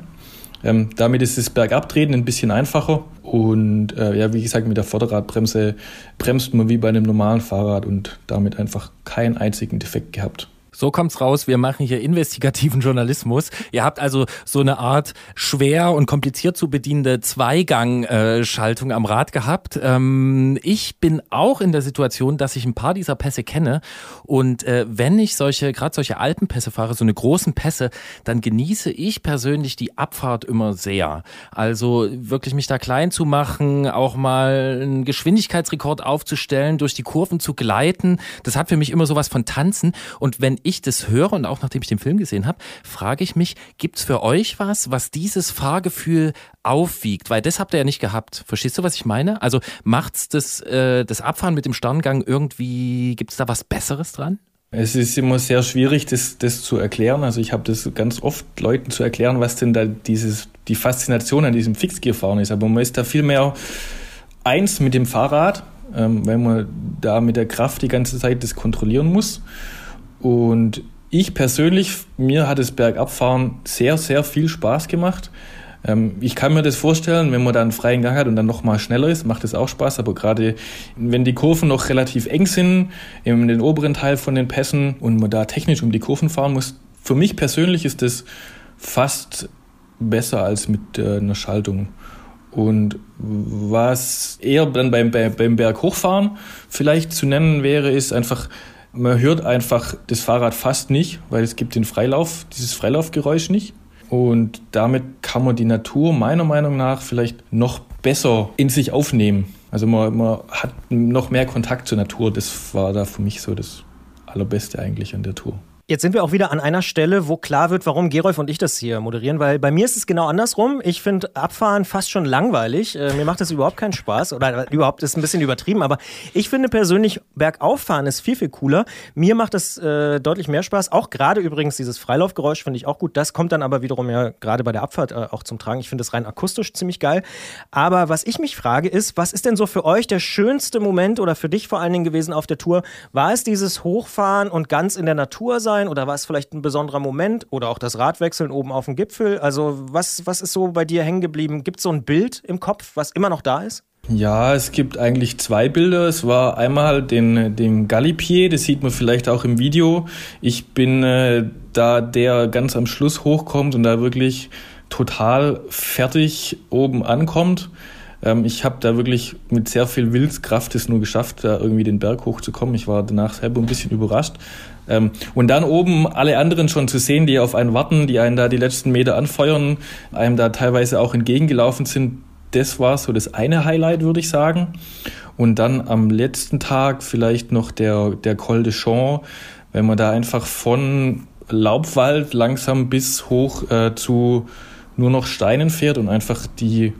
Ähm, damit ist das Bergabtreten ein bisschen einfacher und äh, ja, wie gesagt, mit der Vorderradbremse bremst man wie bei einem normalen Fahrrad und damit einfach keinen einzigen Defekt gehabt. So kommt's raus, wir machen hier investigativen Journalismus. Ihr habt also so eine Art schwer und kompliziert zu bedienende Zweigang-Schaltung am Rad gehabt. Ähm, ich bin auch in der Situation, dass ich ein paar dieser Pässe kenne und äh, wenn ich solche, gerade solche Alpenpässe fahre, so eine großen Pässe, dann genieße ich persönlich die Abfahrt immer sehr. Also wirklich mich da klein zu machen, auch mal einen Geschwindigkeitsrekord aufzustellen, durch die Kurven zu gleiten, das hat für mich immer sowas von Tanzen und wenn ich das höre und auch nachdem ich den Film gesehen habe, frage ich mich, gibt's für euch was, was dieses Fahrgefühl aufwiegt? Weil das habt ihr ja nicht gehabt. Verstehst du, was ich meine? Also macht's das, äh, das Abfahren mit dem Sterngang irgendwie, gibt's da was Besseres dran? Es ist immer sehr schwierig, das, das zu erklären. Also ich habe das ganz oft Leuten zu erklären, was denn da dieses, die Faszination an diesem Fixgear-Fahren ist. Aber man ist da viel mehr eins mit dem Fahrrad, ähm, weil man da mit der Kraft die ganze Zeit das kontrollieren muss. Und ich persönlich, mir hat das Bergabfahren sehr, sehr viel Spaß gemacht. Ähm, ich kann mir das vorstellen, wenn man da einen freien Gang hat und dann nochmal schneller ist, macht das auch Spaß. Aber gerade wenn die Kurven noch relativ eng sind, in den oberen Teil von den Pässen und man da technisch um die Kurven fahren muss, für mich persönlich ist das fast besser als mit äh, einer Schaltung. Und was eher dann beim, beim, beim Berghochfahren vielleicht zu nennen wäre, ist einfach, man hört einfach das Fahrrad fast nicht, weil es gibt den Freilauf, dieses Freilaufgeräusch nicht. Und damit kann man die Natur meiner Meinung nach vielleicht noch besser in sich aufnehmen. Also man, man hat noch mehr Kontakt zur Natur. Das war da für mich so das Allerbeste eigentlich an der Tour. Jetzt sind wir auch wieder an einer Stelle, wo klar wird, warum Gerolf und ich das hier moderieren, weil bei mir ist es genau andersrum. Ich finde Abfahren fast schon langweilig. Äh, mir macht das überhaupt keinen Spaß oder überhaupt ist ein bisschen übertrieben, aber ich finde persönlich Bergauffahren ist viel, viel cooler. Mir macht das äh, deutlich mehr Spaß. Auch gerade übrigens dieses Freilaufgeräusch finde ich auch gut. Das kommt dann aber wiederum ja gerade bei der Abfahrt äh, auch zum Tragen. Ich finde das rein akustisch ziemlich geil. Aber was ich mich frage ist, was ist denn so für euch der schönste Moment oder für dich vor allen Dingen gewesen auf der Tour? War es dieses Hochfahren und ganz in der Natur sein? Oder war es vielleicht ein besonderer Moment? Oder auch das Radwechseln oben auf dem Gipfel? Also, was, was ist so bei dir hängen geblieben? Gibt es so ein Bild im Kopf, was immer noch da ist? Ja, es gibt eigentlich zwei Bilder. Es war einmal den, den Galipier, das sieht man vielleicht auch im Video. Ich bin äh, da, der ganz am Schluss hochkommt und da wirklich total fertig oben ankommt. Ähm, ich habe da wirklich mit sehr viel Willenskraft es nur geschafft, da irgendwie den Berg hochzukommen. Ich war danach selber ein bisschen überrascht. Ähm, und dann oben alle anderen schon zu sehen, die auf einen warten, die einen da die letzten Meter anfeuern, einem da teilweise auch entgegengelaufen sind, das war so das eine Highlight, würde ich sagen. Und dann am letzten Tag vielleicht noch der, der Col de Champ, wenn man da einfach von Laubwald langsam bis hoch äh, zu nur noch Steinen fährt und einfach die,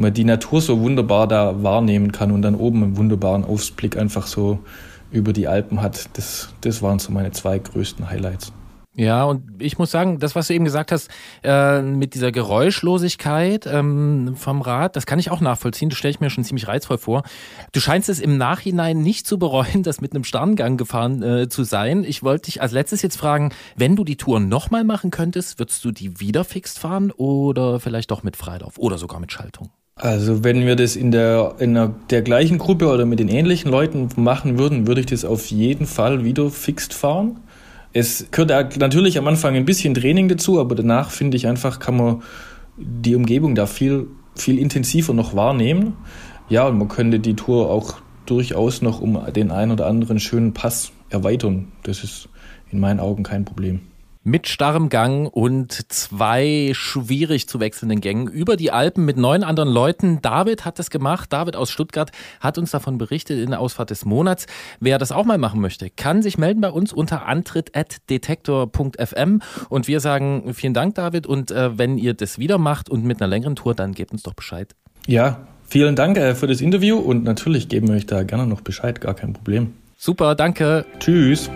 man die Natur so wunderbar da wahrnehmen kann und dann oben einen wunderbaren Ausblick einfach so über die Alpen hat. Das, das waren so meine zwei größten Highlights. Ja, und ich muss sagen, das, was du eben gesagt hast, äh, mit dieser Geräuschlosigkeit ähm, vom Rad, das kann ich auch nachvollziehen. Das stelle ich mir schon ziemlich reizvoll vor. Du scheinst es im Nachhinein nicht zu bereuen, das mit einem Sterngang gefahren äh, zu sein. Ich wollte dich als letztes jetzt fragen, wenn du die Tour nochmal machen könntest, würdest du die wieder fixt fahren oder vielleicht doch mit Freilauf oder sogar mit Schaltung? Also wenn wir das in der, in der, der gleichen Gruppe oder mit den ähnlichen Leuten machen würden, würde ich das auf jeden Fall wieder fixt fahren. Es gehört natürlich am Anfang ein bisschen Training dazu, aber danach finde ich einfach, kann man die Umgebung da viel, viel intensiver noch wahrnehmen. Ja, und man könnte die Tour auch durchaus noch um den einen oder anderen schönen Pass erweitern. Das ist in meinen Augen kein Problem. Mit starrem Gang und zwei schwierig zu wechselnden Gängen über die Alpen mit neun anderen Leuten. David hat das gemacht. David aus Stuttgart hat uns davon berichtet in der Ausfahrt des Monats. Wer das auch mal machen möchte, kann sich melden bei uns unter antritt.detektor.fm. Und wir sagen vielen Dank, David. Und äh, wenn ihr das wieder macht und mit einer längeren Tour, dann gebt uns doch Bescheid. Ja, vielen Dank äh, für das Interview und natürlich geben wir euch da gerne noch Bescheid, gar kein Problem. Super, danke. Tschüss.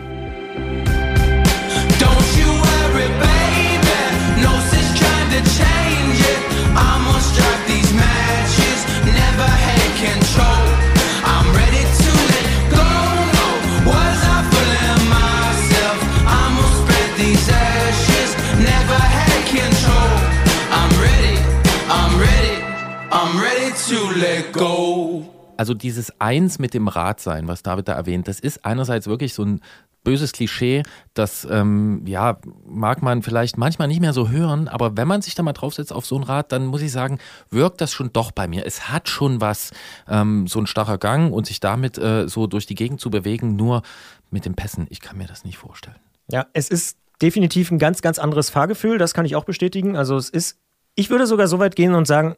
Let go. Also dieses Eins mit dem Rad sein, was David da erwähnt, das ist einerseits wirklich so ein böses Klischee, das ähm, ja mag man vielleicht manchmal nicht mehr so hören, aber wenn man sich da mal draufsetzt auf so ein Rad, dann muss ich sagen, wirkt das schon doch bei mir. Es hat schon was, ähm, so ein starrer Gang und sich damit äh, so durch die Gegend zu bewegen, nur mit den Pässen, ich kann mir das nicht vorstellen. Ja, es ist definitiv ein ganz, ganz anderes Fahrgefühl, das kann ich auch bestätigen. Also es ist, ich würde sogar so weit gehen und sagen,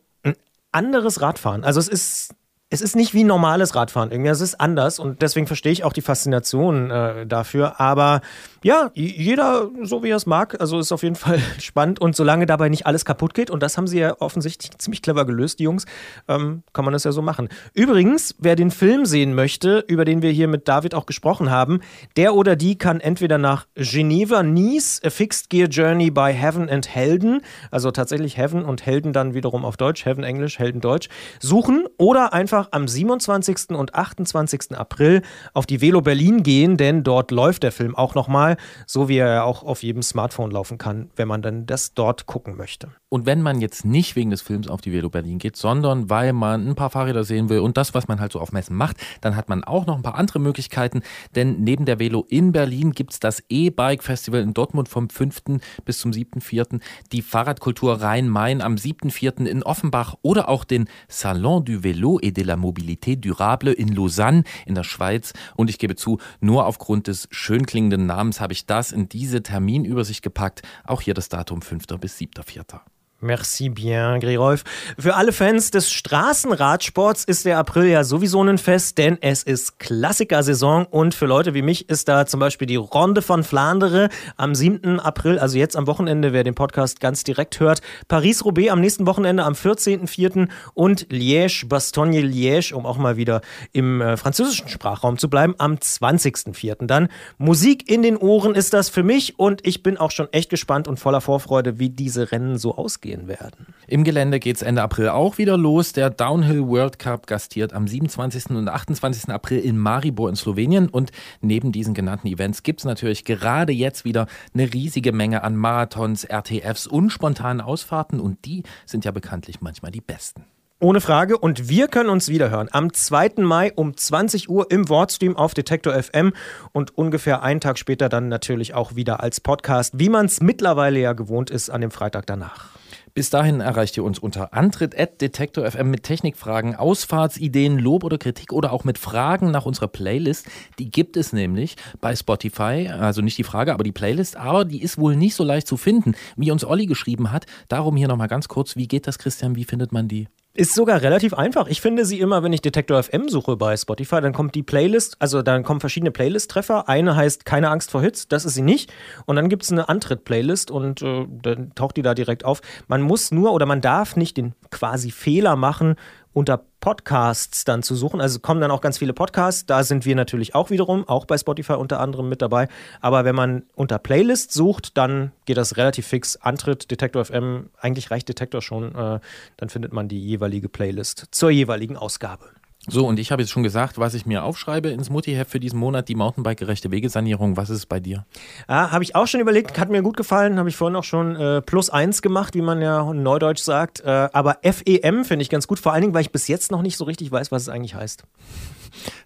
anderes Radfahren. Also es ist es ist nicht wie normales Radfahren irgendwie, es ist anders und deswegen verstehe ich auch die Faszination äh, dafür. Aber ja, jeder so wie er es mag, also ist auf jeden Fall spannend und solange dabei nicht alles kaputt geht und das haben sie ja offensichtlich ziemlich clever gelöst, die Jungs, ähm, kann man das ja so machen. Übrigens, wer den Film sehen möchte, über den wir hier mit David auch gesprochen haben, der oder die kann entweder nach Geneva, Nice, A Fixed Gear Journey by Heaven and Helden, also tatsächlich Heaven und Helden dann wiederum auf Deutsch, Heaven Englisch, Helden Deutsch, suchen oder einfach am 27. und 28. April auf die Velo Berlin gehen, denn dort läuft der Film auch nochmal, so wie er auch auf jedem Smartphone laufen kann, wenn man dann das dort gucken möchte. Und wenn man jetzt nicht wegen des Films auf die Velo Berlin geht, sondern weil man ein paar Fahrräder sehen will und das, was man halt so auf Messen macht, dann hat man auch noch ein paar andere Möglichkeiten. Denn neben der Velo in Berlin gibt es das E-Bike Festival in Dortmund vom 5. bis zum 7.4., die Fahrradkultur Rhein-Main am 7.4. in Offenbach oder auch den Salon du Vélo et de la Mobilité Durable in Lausanne in der Schweiz. Und ich gebe zu, nur aufgrund des schön klingenden Namens habe ich das in diese Terminübersicht gepackt. Auch hier das Datum 5. bis 7.4. Merci bien, Grirolf. Für alle Fans des Straßenradsports ist der April ja sowieso ein Fest, denn es ist Klassikersaison und für Leute wie mich ist da zum Beispiel die Ronde von Flandere am 7. April, also jetzt am Wochenende, wer den Podcast ganz direkt hört, Paris-Roubaix am nächsten Wochenende am 14.04. und Liège, Bastogne-Liège, um auch mal wieder im äh, französischen Sprachraum zu bleiben, am 20.04. Dann Musik in den Ohren ist das für mich und ich bin auch schon echt gespannt und voller Vorfreude, wie diese Rennen so ausgehen werden. Im Gelände geht es Ende April auch wieder los. Der Downhill World Cup gastiert am 27. und 28. April in Maribor in Slowenien. Und neben diesen genannten Events gibt es natürlich gerade jetzt wieder eine riesige Menge an Marathons, RTFs und spontanen Ausfahrten. Und die sind ja bekanntlich manchmal die besten. Ohne Frage. Und wir können uns wiederhören am 2. Mai um 20 Uhr im Wortstream auf Detektor FM und ungefähr einen Tag später dann natürlich auch wieder als Podcast, wie man es mittlerweile ja gewohnt ist an dem Freitag danach. Bis dahin erreicht ihr uns unter antritt.detektor.fm mit Technikfragen, Ausfahrtsideen, Lob oder Kritik oder auch mit Fragen nach unserer Playlist. Die gibt es nämlich bei Spotify, also nicht die Frage, aber die Playlist, aber die ist wohl nicht so leicht zu finden, wie uns Olli geschrieben hat. Darum hier nochmal ganz kurz, wie geht das, Christian, wie findet man die? Ist sogar relativ einfach. Ich finde sie immer, wenn ich Detektor FM suche bei Spotify, dann kommt die Playlist, also dann kommen verschiedene Playlist-Treffer. Eine heißt Keine Angst vor Hits, das ist sie nicht. Und dann gibt es eine Antritt-Playlist und äh, dann taucht die da direkt auf. Man muss nur oder man darf nicht den quasi Fehler machen, unter Podcasts dann zu suchen. Also kommen dann auch ganz viele Podcasts. Da sind wir natürlich auch wiederum, auch bei Spotify unter anderem mit dabei. Aber wenn man unter Playlist sucht, dann geht das relativ fix. Antritt, Detektor FM, eigentlich reicht Detektor schon. Äh, dann findet man die jeweilige Playlist zur jeweiligen Ausgabe. So, und ich habe jetzt schon gesagt, was ich mir aufschreibe ins Mutti-Heft für diesen Monat, die Mountainbike-gerechte Wegesanierung. Was ist es bei dir? Ja, habe ich auch schon überlegt, hat mir gut gefallen, habe ich vorhin auch schon äh, plus eins gemacht, wie man ja in Neudeutsch sagt. Äh, aber FEM finde ich ganz gut, vor allen Dingen, weil ich bis jetzt noch nicht so richtig weiß, was es eigentlich heißt.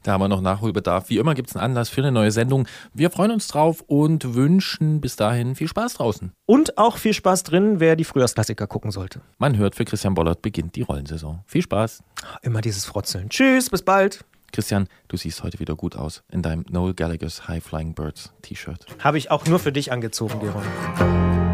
Da haben wir noch Nachholbedarf. Wie immer gibt es einen Anlass für eine neue Sendung. Wir freuen uns drauf und wünschen bis dahin viel Spaß draußen. Und auch viel Spaß drin, wer die Frühjahrsklassiker gucken sollte. Man hört, für Christian Bollert beginnt die Rollensaison. Viel Spaß. Immer dieses Frotzeln. Tschüss, bis bald. Christian, du siehst heute wieder gut aus in deinem Noel Gallagher's High Flying Birds T-Shirt. Habe ich auch nur für dich angezogen, Geron. There's